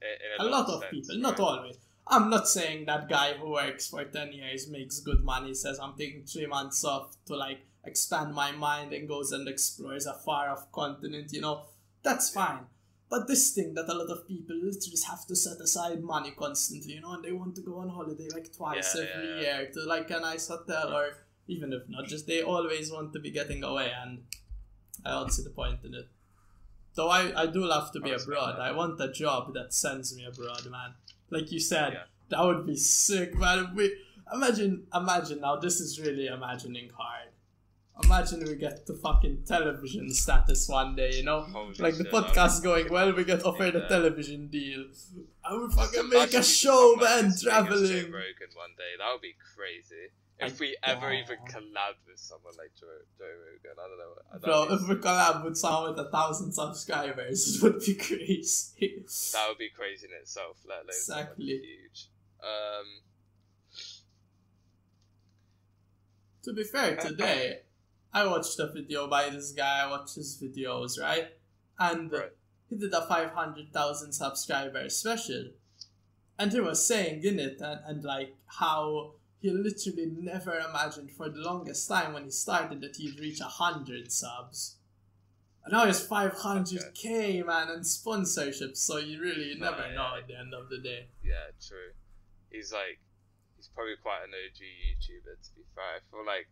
A a, lot of sense, people, right? not always. I'm not saying that guy who works for 10 years makes good money, says I'm taking three months off to like expand my mind and goes and explores a far off continent, you know, that's fine. But this thing that a lot of people literally have to set aside money constantly, you know, and they want to go on holiday like twice Yeah, every yeah, year to like a nice hotel or even if not, just they always want to be getting away and I don't see the point in it. Though I, I do love to be abroad. I want a job that sends me abroad, man. Like you said, Yeah. that would be sick, man. We imagine imagine now this is really imagining hard. Imagine we get to fucking television status one day, you know? Holy like the shit, podcast going well, we get offered a television deal. I would fucking make a show, like, man, as big as Joe traveling. Rogan one day. That would be crazy. I- If we ever even collab with someone like Joe, Joe Rogan, I don't know. That'd Bro, if we collab with someone with a thousand subscribers, it would be crazy. that would be crazy in itself, let alone Exactly. huge. Um, To be fair, today I watched a video by this guy. I watched his videos, right? And Right. he did a 500,000 subscriber special. And he was saying in it, and, and like how he literally never imagined for the longest time when he started that he'd reach 100 subs. And now he's 500k, man, and sponsorships, so you really No, never yeah. know at the end of the day. yeah, true. He's like, he's probably quite an OG YouTuber. To be fair, I feel like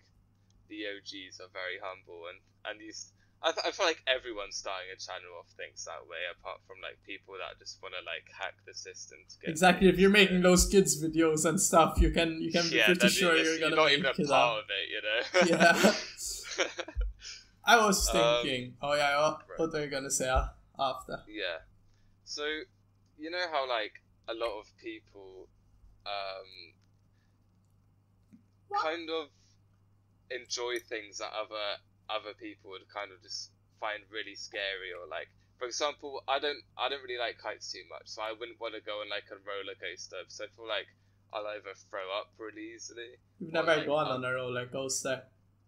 the OGs are very humble, and and he's. I, th- I feel like everyone starting a channel off thinks that way, apart from like people that just want to like hack the system to get. Exactly, if you're making so- those kids videos and stuff, you can you can be yeah, pretty sure you're gonna not make even a it part of it, you know. Yeah. I was Um, thinking. oh yeah, what, right. what are you gonna say after? Yeah. So, you know how like a lot of people um What? kind of enjoy things that other other people would kind of just find really scary or like for example, I don't I don't really like heights too much, so I wouldn't want to go on like a roller coaster. So I feel like I'll either throw up really easily. You've never like, gone on a roller coaster.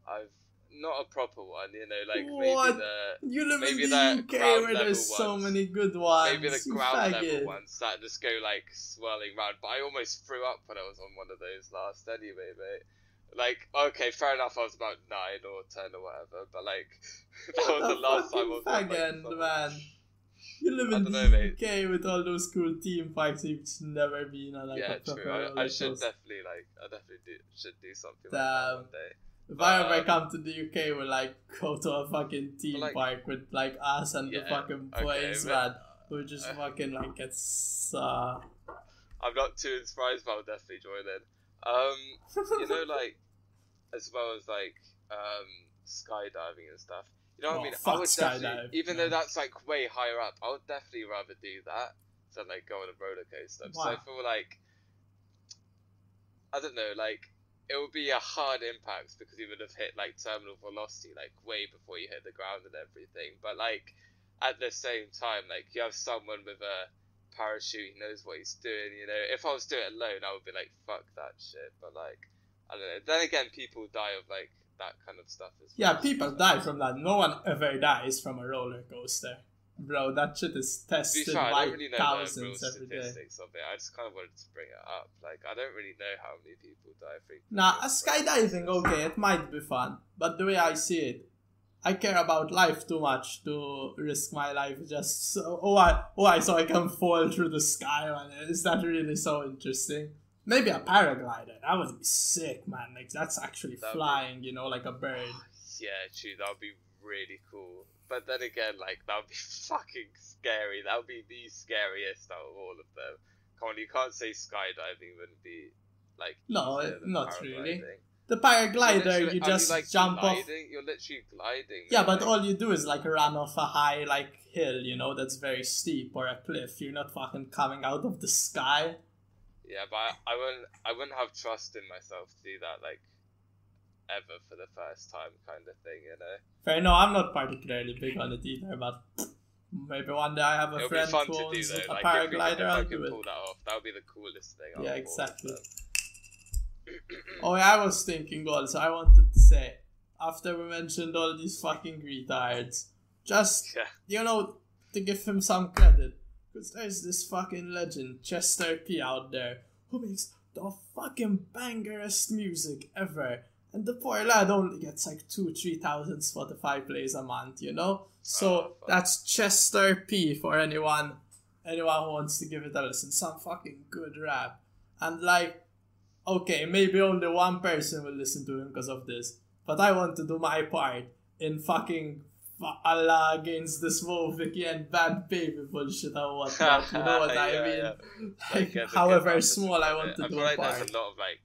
I've not a proper one, you know, like What? maybe the You live maybe in the UK where there's so many good ones. maybe the ground faggot. level ones that just go like swirling round. But I almost threw up when I was on one of those last anyway, mate. Like, okay, fair enough, I was about nine or ten or whatever, but like, that What was the last time I was like, some- man. You live in the know, mate. UK with all those cool team fights. You've never been on like yeah, a true. I, I should definitely like, I definitely do, should do something like that Damn. one day. If I Uh, ever come to the UK, we'll like go to a fucking theme like- park with like us and the fucking boys, but- man. We'll just uh, fucking like get. uh I'm not too inspired, but I'll definitely join in. Um, you know, like as well as like um, skydiving and stuff. You know what Oh, I mean? I would definitely, even man. though that's like way higher up, I would definitely rather do that than like go on a roller coaster. So I feel like I don't know, like it would be a hard impact because you would have hit like terminal velocity like way before you hit the ground and everything. But like at the same time, like you have someone with a parachute, he knows what he's doing. You know, if I was doing it alone, I would be like, fuck that shit. But like, I don't know. Then again, people die of like that kind of stuff as well. yeah, people die from that. No one ever dies from a roller coaster, bro. That shit is tested I by don't really know the real every day. of it. I just kind of wanted to bring it up. Like, I don't really know how many people die from. Nah, skydiving, okay, it might be fun, but the way I see it, I care about life too much to risk my life just so. Oh, I, oh, I so I can fall through the sky, man. Is that really so interesting? Maybe a paraglider. That would be sick, man. Like that's actually That'd be- flying, you know, like a ah, bird. Yeah, true. That would be really cool. But then again, like that would be fucking scary. That would be the scariest out of all of them. Come on, you can't say skydiving wouldn't be like No, not really. The paraglider, literally- you just like, jump off. You're literally gliding. Yeah, but like- all you do is like run off a high like hill, you know, that's very steep or a cliff. You're not fucking coming out of the sky. Yeah, but I, I wouldn't. I wouldn't have trust in myself to do that, like ever for the first time, kind of thing. You know, Fair, no, I'm not particularly big on it either, but maybe one day I have a it'll friend who to do owns a Like can- paraglider, I'll can do it. pull that off, that would be the coolest thing. Yeah, of all of exactly. Oh, yeah, I was thinking also, I wanted to say, after we mentioned all these fucking retards, just, Yeah. you know, to give him some credit, because there's this fucking legend, Chester P. out there, who makes the fucking bangerest music ever. And the poor lad only gets like two, three thousand Spotify plays a month, you know? So Oh, that's Chester P for anyone anyone who wants to give it a listen. Some fucking good rap. And like okay, maybe only one person will listen to him because of this. But I want to do my part in fucking Allah against this Vicky and Bhad Bhabie bullshit or whatnot. You know what I mean? yeah. Like, Like, get the good however small I want to I do feel like part. there's a lot of like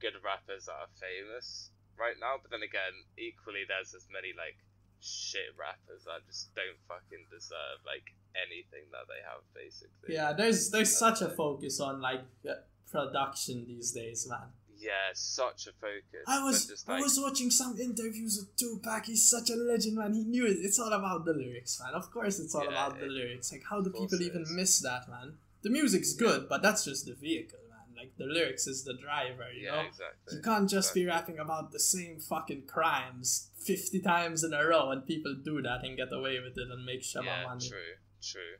good rappers that are famous right now, but then again, equally there's as many like shit rappers that just don't fucking deserve like anything that they have, basically. Yeah, there's there's such a focus on like production these days, man. Yeah, such a focus. I was just, I was watching some interviews with Tupac. He's such a legend, man. He knew it. It's all about the lyrics, man. Of course, it's all Yeah, about the lyrics. Like, how do people even miss that, man? The music's good, but that's just the vehicle, man. Like the lyrics is the driver, you yeah, know. exactly. You can't just be rapping about the same fucking crimes fifty times in a row, and people do that and get away with it and make shabba Yeah, money. true, true.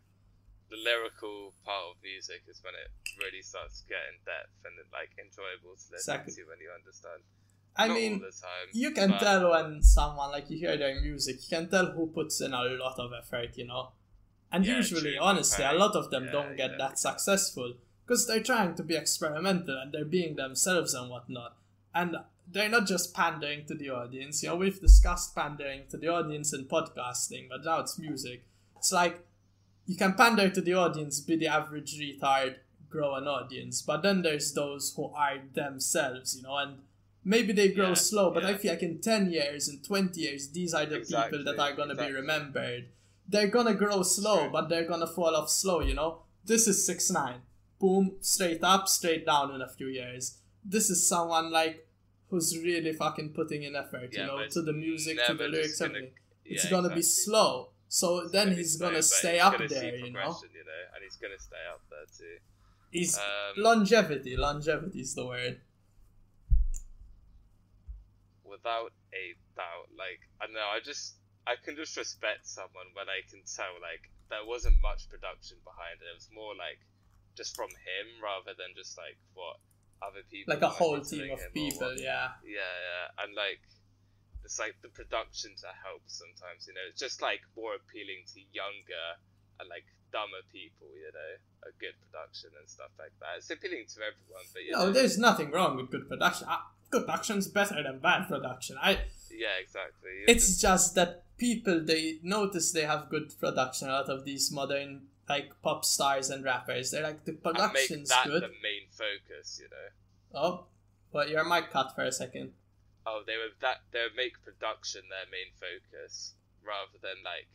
The lyrical part of music is when it really starts to get in depth and like enjoyable to listen Exactly. to when you understand. I Not mean, time. you can but- tell when someone like you hear their music, you can tell who puts in a lot of effort, you know. And Yeah, usually, true, honestly, a lot of them yeah, don't get yeah. that successful because they're trying to be experimental and they're being themselves and whatnot. And they're not just pandering to the audience. You know, we've discussed pandering to the audience in podcasting, but now it's music. It's like you can pander to the audience, be the average retard, grow an audience. But then there's those who are themselves, you know, and maybe they grow Yeah, slow, but I feel like in 10 years, in 20 years, these are the Exactly, people that are going to be remembered. They're going to grow slow, but they're going to fall off slow, you know? This is 6 9 Boom, straight up, straight down in a few years. This is someone like who's really fucking putting in effort, Yeah, you know, to the music, to the lyrics, just gonna- everything. Yeah, It's gonna be slow. So then he's gonna stay he's up gonna there, you know. you know, and he's gonna stay up there too. He's Um, longevity. Longevity is the word. without a doubt. Like I know, I just I can just respect someone when I can tell like there wasn't much production behind it. It was more like just from him rather than just like what other people Like a whole team of people. Yeah. Yeah, yeah, and like it's like the production to help sometimes. You know, it's just like more appealing to younger and like dumber people. You know, a good production and stuff like that. It's appealing to everyone, but you No, know, there's nothing wrong with good production. Uh, good production's better than bad production. I. yeah, exactly. It's just that people they notice they have good production. A lot of these modern like pop stars and rappers, they're like the and make production's that good. the main focus. You know. Oh, but your mic cut for a second. Oh, they would that they would make production their main focus rather than like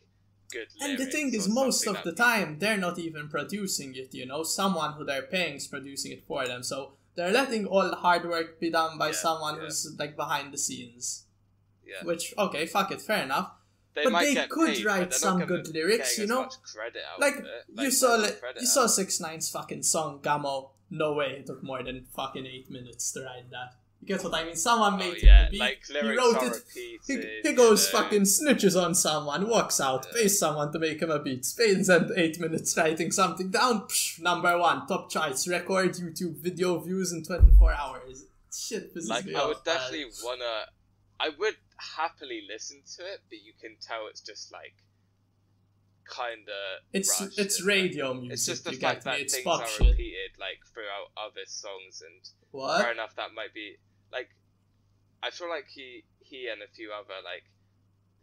good. Lyrics. And the thing is, most of the time, they're not even producing it, you know? Someone who they're paying is producing it for them. So they're letting all the hard work be done by Yeah, someone yeah. who's like behind the scenes. yeah, Which, okay, fuck it, fair enough. they but they could paid, write some good lyrics, you know? much credit out Like, of you saw li- you saw. Six Nine's fucking song Gummo. No way it took more than fucking eight minutes to write that. You get what I mean? Someone oh, made Oh, it yeah, beat. like he wrote it. He, he goes fucking snitches on someone, walks out, Yeah. pays someone to make him a beat, spends and eight minutes writing something down. Psh, number one, top charts, record YouTube video views in 24 hours. Shit pisses Like me I would off, man. definitely wanna. I would happily listen to it, but you can tell it's just like kinda. It's rushed it's radio like, music. It's just the you fact me? that It's things are repeated like throughout other songs, and fair enough, that might be like. I feel like he he and a few other like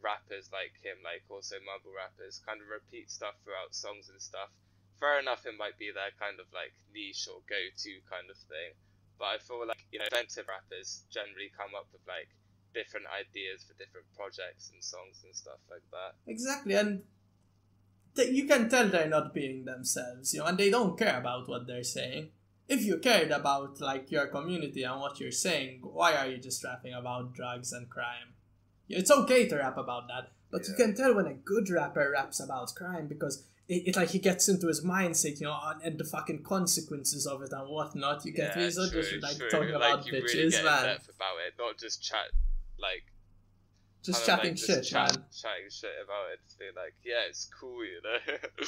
rappers like him, like also mumble rappers, kind of repeat stuff throughout songs and stuff. Fair enough, it might be their kind of like niche or go to kind of thing. But I feel like you know, inventive rappers generally come up with like different ideas for different projects and songs and stuff like that. Exactly, and you can tell they're not being themselves, you know, and they don't care about what they're saying. If you cared about like your community and what you're saying, why are you just rapping about drugs and crime? It's okay to rap about that, but you can tell when a good rapper raps about crime because it, it like he gets into his mindset, you know, and, and the fucking consequences of it and whatnot. You get me? So just like true. talking like, about you really bitches, get in man. depth about it, not just chat like Just chatting like, shit, chat, man. Chatting shit about it. Just being like, yeah, it's cool, you know.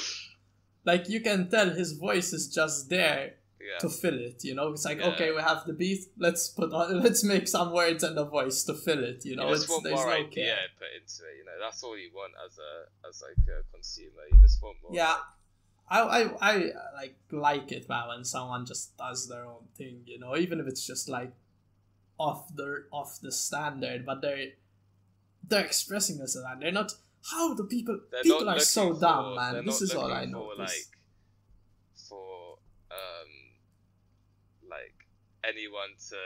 Like you can tell his voice is just there yeah. to fill it. You know, it's like Yeah. okay, we have the beat. Let's put on, let's make some words and a voice to fill it. You know, you just it's want there's more no idea care. put into it. You know, that's all you want as a as like a consumer. You just want more. Yeah, I, I I like like it man when someone just does their own thing. You know, even if it's just like off the off the standard, but they they're expressing this and they're not. How the people They're people are so dumb, for- man. This is all I know. Like for um like anyone to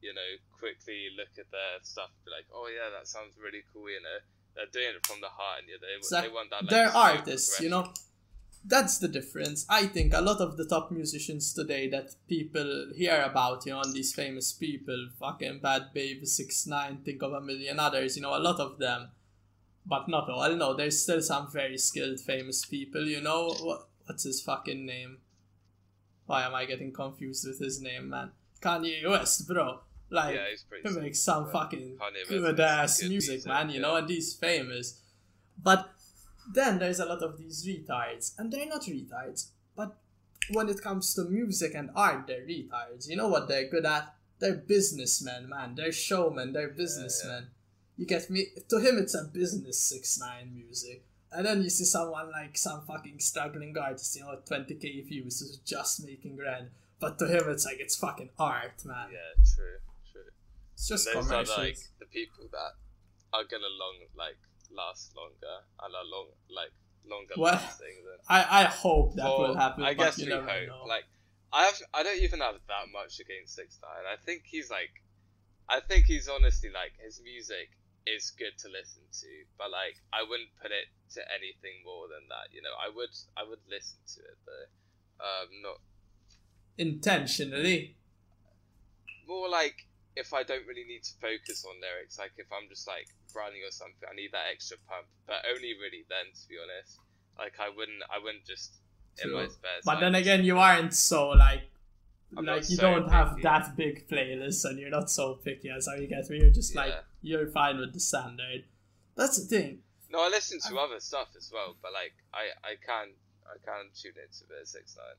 you know quickly look at their stuff and be like, oh yeah, that sounds really cool. You know, they're doing it from the heart, and you know, they, they want that. Like, they're artists, you know. That's the difference. I think a lot of the top musicians today that people hear about, you know, and these famous people, fucking Bhad Bhabie, Six Nine, think of a million others, you know, a lot of them, but not all. No, there's still some very skilled, famous people, you know. What, what's his fucking name? Why am I getting confused with his name, man? Kanye West, bro. Like, yeah, he's pretty. he sick. makes some Yeah. fucking good ass music, man, you yeah. know, and he's famous. But then there's a lot of these retards, and they're not retards, but when it comes to music and art, they're retards. You know what they're good at? They're businessmen, man. They're showmen, they're businessmen. You get me? To him, it's a business 6 9 music. And then you see someone like some fucking struggling artist, you know, 20k views, who's just making grand. But to him, it's like, it's fucking art, man. Yeah, true, true. It's just those are like the people that are gonna long like last longer and are long like longer Well, lasting than I, I hope that Well, will happen. I guess you we hope. know. Like I have I don't even have that much against Six Nine. I think he's like I think he's honestly like his music is good to listen to, but like I wouldn't put it to anything more than that. You know, I would I would listen to it though. Um not Intentionally. more like if I don't really need to focus on lyrics, like if I'm just like running or something, I need that extra pump. But only really then, to be honest. Like I wouldn't, I wouldn't just in my spare But then again, you aren't so like. I'm like you so don't have that big playlist and you're not so picky as how you get me. You're just like you're fine with the standard. That's the thing. No, I listen to um, other stuff as well, but like I, I can, I can tune into bit Six Nine.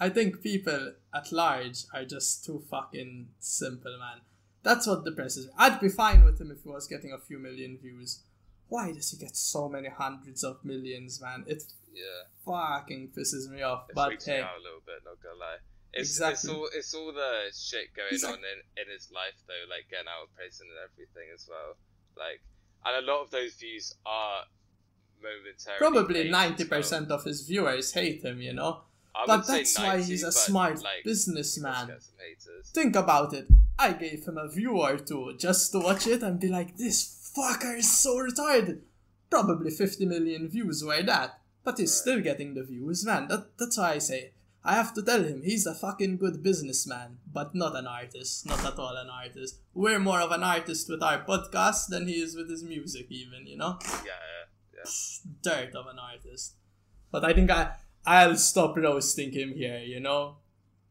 I think people at large are just too fucking simple, man. That's what depresses me. I'd be fine with him if he was getting a few million views. Why does he get so many hundreds of millions, man? It Yeah, fucking pisses me off. it but freaks hey, me out a little bit. Not gonna lie. It's, Exactly. it's all it's all the shit going on in, in his life though, like getting out of prison and everything as well. Like, and a lot of those views are momentarily. probably ninety well. percent of his viewers hate him. You know. But that's why he's a smart like, businessman. get some haters. Think about it. I gave him a view or two just to watch it and be like, this fucker is so retarded. Probably 50 million views were that. But he's Right. still getting the views, man. That, that's why I say. I have to tell him he's a fucking good businessman, but not an artist. Not at all an artist. We're more of an artist with our podcast than he is with his music, even, you know? Yeah, yeah, yeah. dirt of an artist. But I think I I'll stop roasting him here, you know?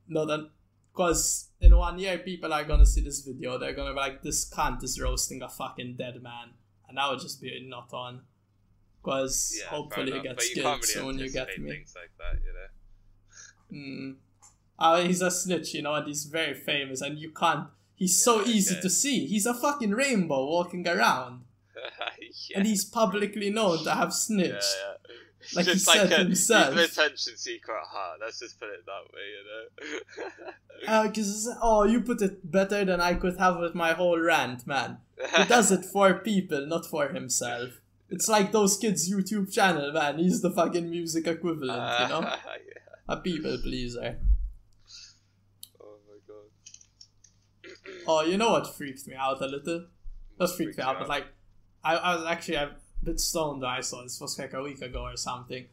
No that because in one year people are gonna see this video, they're gonna be like, this cunt is roasting a fucking dead man. And I would just be not on. Because Yeah, hopefully he gets killed really soon, you get me. things like that, you know. Mm. Uh, he's a snitch, you know, and he's very famous, and you can't. He's so easy okay. to see. He's a fucking rainbow walking around, yeah. and he's publicly known to have yeah, snitched. yeah. Like he Just said a, himself. He's an attention seeker at heart. Let's just put it that way, you know. Uh, oh, you put it better than I could have with my whole rant, man. He does it for people, not for himself. It's like those kids' YouTube channel, man. He's the fucking music equivalent, you know? yeah. A people pleaser. Oh my god. Oh, you know what freaked me out a little? Not freaked me out, but like, I, I was actually a bit stoned I saw this. was like a week ago or something.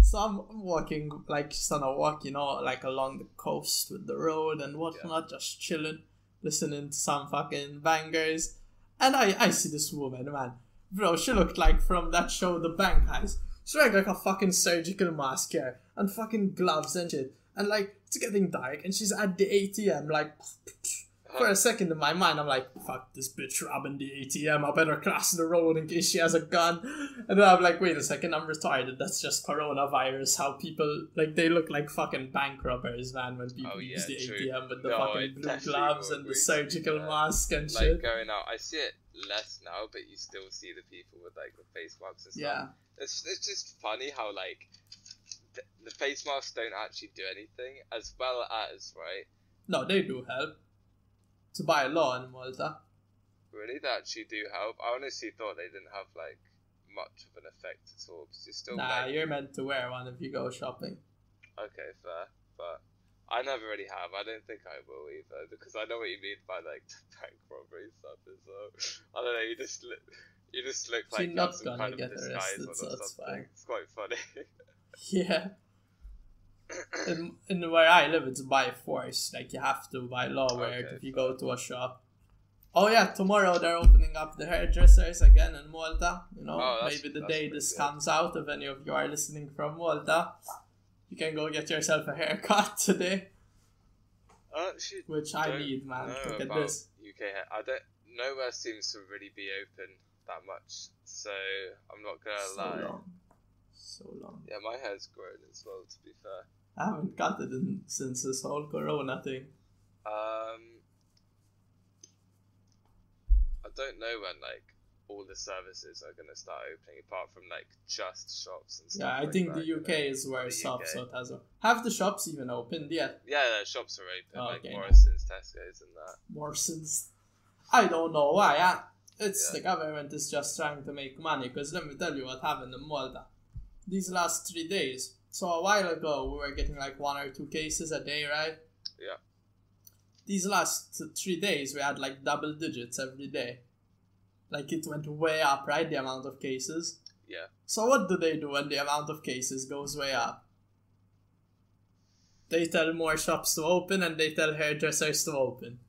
So I'm walking, like, just on a walk, you know, like along the coast with the road and whatnot, just chilling, listening to some fucking bangers. And I, I see this woman, man. Bro, she looked like from that show, The Bang Heist. She wearing like a fucking surgical mask here and fucking gloves and shit. And like, it's getting dark and she's at the ATM, like, for a second in my mind, I'm like, fuck this bitch robbing the ATM. I better cross the road in case she has a gun. And then I'm like, wait a second, I'm retarded. That's just coronavirus. How people, like, they look like fucking bank robbers, man, when people Oh, use the true. ATM with the No, fucking blue gloves and the surgical mask and like shit. going out. I see it less now, but you still see the people with like the face masks and stuff. Yeah. It's it's just funny how like the, the face masks don't actually do anything, as well as right. No, they do help. To buy a law in Malta. Really, they actually do help. I honestly thought they didn't have like much of an effect at all. Because you're still Nah, like, you're meant to wear one if you go shopping. okay, fair, but. I never really have. I don't think I will either because I know what you mean by like bank robbery stuff as well. I don't know. You just look, you just look like you're not some gonna kind of disguise arrested, on so or it's something. fine. It's quite funny. Yeah. In, in where I live, it's by force. Like you have to by law Where Okay, if you go to a shop. Oh yeah, tomorrow they're opening up the hairdressers again in Malta. You know, Oh, maybe the day this good. comes out, if any of you are listening from Malta, you can go get yourself a haircut today, oh, actually which I need, man. Look at this. UK. hair- I don't. Nowhere seems to really be open that much, so I'm not gonna So lie. long, so long. Yeah, my hair's grown as well. To be fair. I haven't it in, since this whole Corona thing. Um, I don't know when like all the services are gonna start opening, apart from like just shops and stuff. Yeah, I like think that, the you UK know. is The off, so it has a. Have the shops even opened yet? Yeah, the shops are open, like Okay, Morrison's, Tesco's, and that. Morrison's, I don't know why. It's Yeah. the government is just trying to make money. Because let me tell you what happened in Malta. These last three days. So a while ago, we were getting like one or two cases a day, right? Yeah. These last three days, we had like double digits every day. Like it went way up, right? The amount of cases. Yeah. So what do they do when the amount of cases goes way up? They tell more shops to open and they tell hairdressers to open.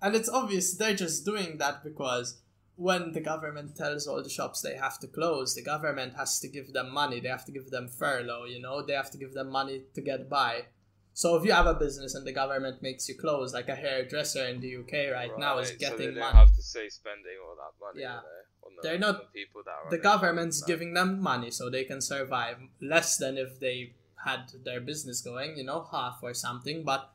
And it's obvious they're just doing that because when the government tells all the shops they have to close, the government has to give them money. They have to give them furlough, you know? They have to give them money to get by. So if you have a business and the government makes you close, like a hairdresser in the UK right, now is Right, so they getting don't money. have to say spending all that money. Yeah. You the, They're not- the people that the government's giving them money so they can survive less than if they had their business going you know half or something but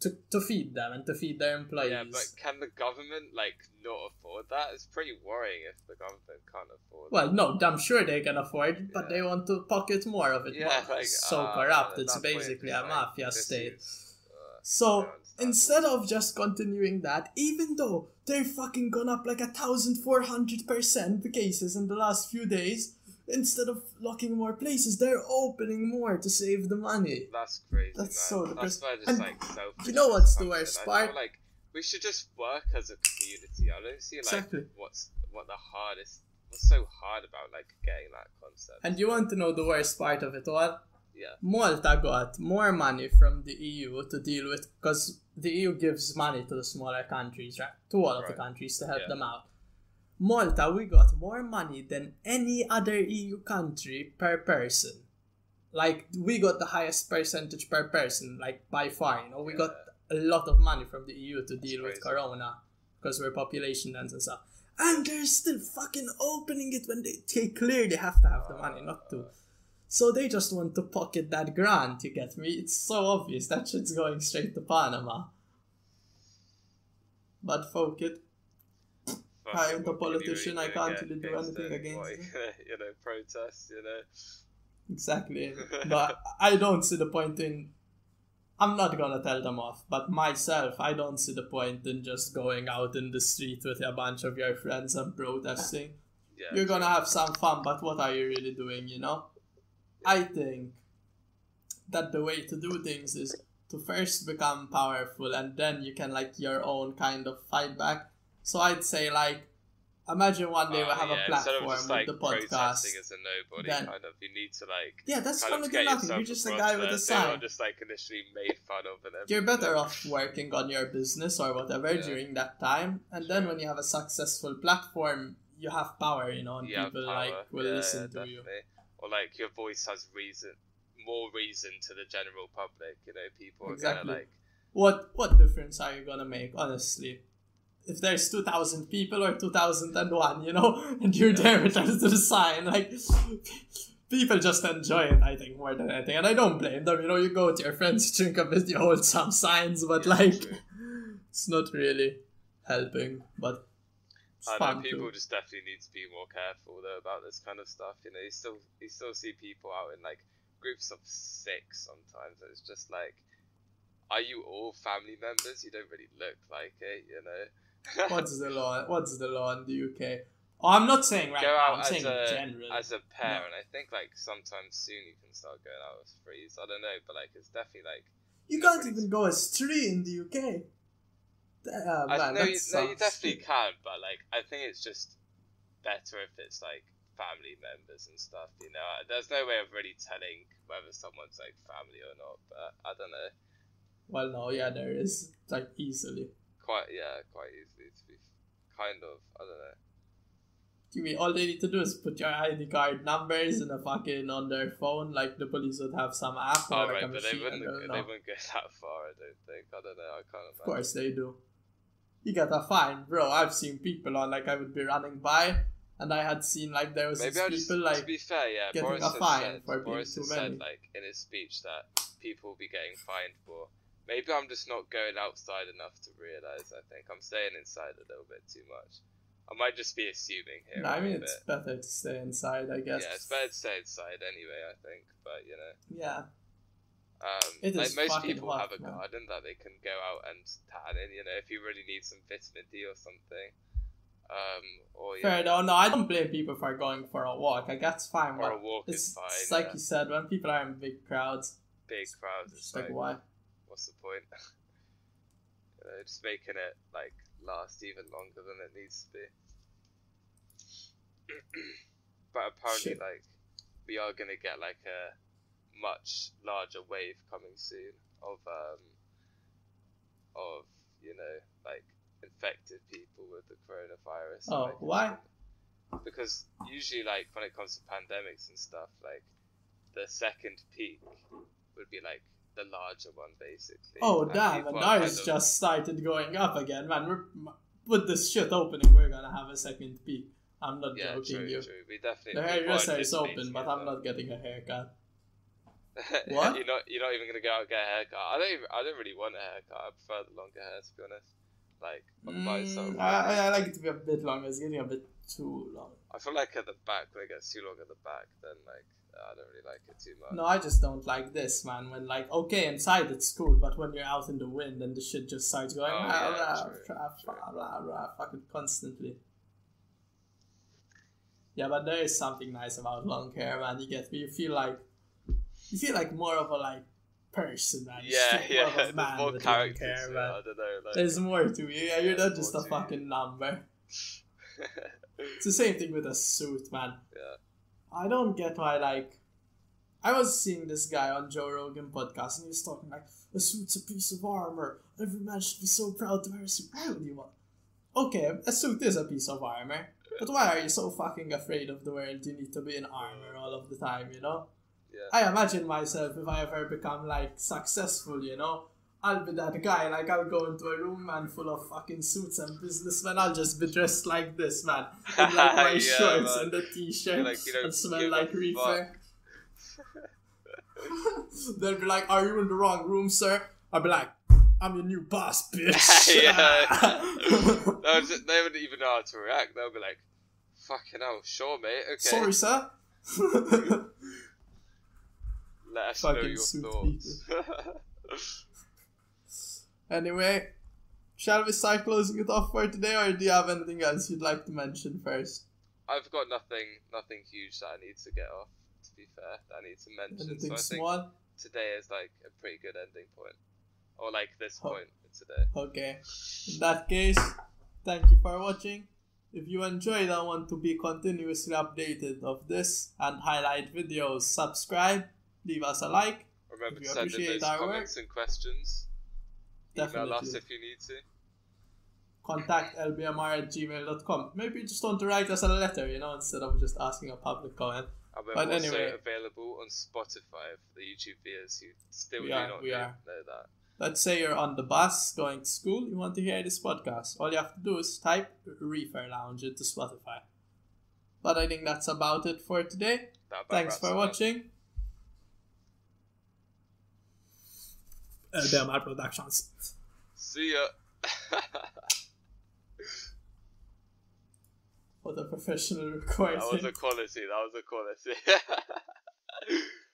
to, to feed them and to feed their employees Yeah, but can the government like not afford that? It's pretty worrying if the government can't afford. well no i'm sure they can afford it, but Yeah. they want to pocket more of it yeah, like so uh, corrupt it's basically a like, mafia state uh, so I don't understand. instead of just continuing that even though they're fucking gone up like a thousand four hundred percent the cases in the last few days instead of locking more places they're opening more to save the money That's crazy. That's man. so That's depressing. why just And like you know what's the worst part? like we should just work as a community. I don't see like Exactly. what's what the hardest. What's so hard about like getting that concept? And you want to know the worst part of it all? yeah, Malta got more money from the EU to deal with because the EU gives money to the smaller countries, right? To all of the countries to help Yeah. them out. Malta, we got more money than any other EU country per person. Like we got the highest percentage per person, like by far. You know, we got a lot of money from the EU to deal with. Corona because we're population dense and stuff. And they're still fucking opening it when they, they clearly have to have the money not to. Uh. So they just want to pocket that grant, you get me? It's so obvious that shit's going straight to Panama. But fuck it. Fucking ain't a what can you politician, I can't really do anything against What, it. you know, protest. You know. Exactly. but I don't see the point in. I'm not gonna tell them off, but myself, I don't see the point in just going out in the street with a bunch of your friends and protesting. Yeah. You're gonna have some fun, but what are you really doing, you know? I think that the way to do things is to first become powerful and then you can like your own kind of fight back. So I'd say like imagine one day we Uh, have yeah, a platform just, with like, the podcast. as a nobody, then- kind of. You need to like. Yeah, that's kind of do get nothing. You're just a guy with a sign. just like initially made fun of and everything. You're better off working on your business or whatever Yeah. during that time, and then when you have a successful platform, you have power, you know, and You people like will yeah, listen to you. Or like your voice has reason, more reason to the general public. You know, people are Exactly. gonna like. What what difference are you gonna make, honestly? If there's two thousand people or two thousand and one, you know, and you're there with us to the sign, like people just enjoy it, I think, more than anything. And I don't blame them, you know, you go with your friends, you drink a bit, you hold some signs, but Yeah, like true. it's not really helping. But I know people too. just definitely need to be more careful though about this kind of stuff. You know, you still you still see people out in like groups of six sometimes. It's just like, are you all family members? You don't really look like it. You know. What's the law? What's the law in the UK? Oh, I'm not saying right Go now. out I'm as saying a in general. as a parent. I think like sometime soon you can start going out with threes. I don't know, but like it's definitely like you can't even go as three in the UK. Uh, I man, no, that you, no, you definitely can, but like I think it's just better if it's like family members and stuff. You know, there's no way of really telling whether someone's like family or not. But I don't know. Well, no, yeah, there is like easily. Quite yeah, quite easily to be kind of. I don't know. You mean all they need to do is put your ID card numbers in a fucking on their phone, like the police would have some app or Oh like right, a but they wouldn't. They wouldn't go that far. I don't think. I don't know. I can't imagine. Of course they do. You get a fine, bro. I've seen people on like I would be running by, and I had seen like there was Maybe I'll just people to like be fair, yeah. getting Boris a fine said, for being Boris too has many. said like in his speech that people will be getting fined more. Maybe I'm just not going outside enough to realize. I think I'm staying inside a little bit too much. I might just be assuming here. No, I mean it's bit. better to stay inside, I guess. Yeah, it's better to stay inside anyway. I think, but you know, Yeah, um, It like most people hot, have a man. garden that they can go out and tan in. You know, if you really need some vitamin D or something. Um, or fair though. No, I don't blame people for going for a walk. Like that's fine. or a walk it's, is fine. it's like yeah. you said, when people are in big crowds, big crowds. it's It's like like, why? What's the point? you know, just making it like last even longer than it needs to be. but apparently, Shit. like we are gonna get like a much larger wave coming soon of um of you know like infected people with the coronavirus. Oh, like, why? Because usually, like when it comes to pandemics and stuff, like the second peak would be like the larger one, basically. Oh And damn! And it's just started going up again, man. We're, with this shit opening, we're gonna have a second peak. I'm not yeah, joking true, you. true. We definitely. The hairdresser is open, but I'm not getting a haircut. What? you're not. You're not even gonna go out and get a haircut. I don't. Even, I don't really want a haircut. I prefer the longer hair, to be honest. Like on myself. Mm, I, I like it to be a bit longer. It's getting a bit too long. I feel like at the back when it gets too long at the back, then like I don't really like it too much. No, I just don't like this, man. When like, okay, inside it's cool, but when you're out in the wind and the shit just starts going, Oh, blah, yeah, blah, true, blah, true. blah, blah, blah, fucking constantly. Yeah, but there is something nice about long hair, man. You get. You feel like you feel like more of a like person, man. Yeah, more of yeah. a There's man more characters. hair, man. I don't know. Like, There's more to you. Yeah, you're not just a to you. fucking number. It's the same thing with a suit, man. yeah. I don't get why, like, I was seeing this guy on Joe Rogan podcast, and he was talking like, a suit's a piece of armor. Every man should be so proud to wear a suit. Why would you want? Okay, a suit is a piece of armor, but why are you so fucking afraid of the world? You need to be in armor all of the time, you know. Yeah. I imagine myself if I ever become like successful, you know. I'll be that guy, like I'll go into a room man full of fucking suits and businessmen. I'll just be dressed like this, man. In like my Yeah, shorts man. and the t-shirt Like, you don't and smell like reefer. They'll be like, "Are you in the wrong room, sir?" I'll be like, I'm your new boss, bitch. yeah. no, they wouldn't even know how to react. They'll be like, "Fucking hell, sure, mate. Okay, Sorry, sir. let us know fucking your suit thoughts." Anyway, shall we start closing it off for today, or do you have anything else you'd like to mention first? I've got nothing, nothing huge that I need to get off. To be fair, that I need to mention. Anything so I think small? today is like a pretty good ending point, or like this Oh. point today. Okay. In that case, thank you for watching. If you enjoyed and want to be continuously updated of this and highlight videos, subscribe, leave us a like. Remember to send in appreciate those our comments and questions. Email us Definitely. if you need to. Contact lbmr at gmail.com. Maybe you just want to write us a letter, you know, instead of just asking a public comment. And we're But also anyway. available on Spotify for the YouTube viewers who still do are, not know, know that. Let's say you're on the bus going to school, you want to hear this podcast. All you have to do is type Reefer Lounge into Spotify. But I think that's about it for today. That Thanks for watching. up. Uh, watching. LBMR Productions. See ya. What a professional recording. that was a quality. That was a quality.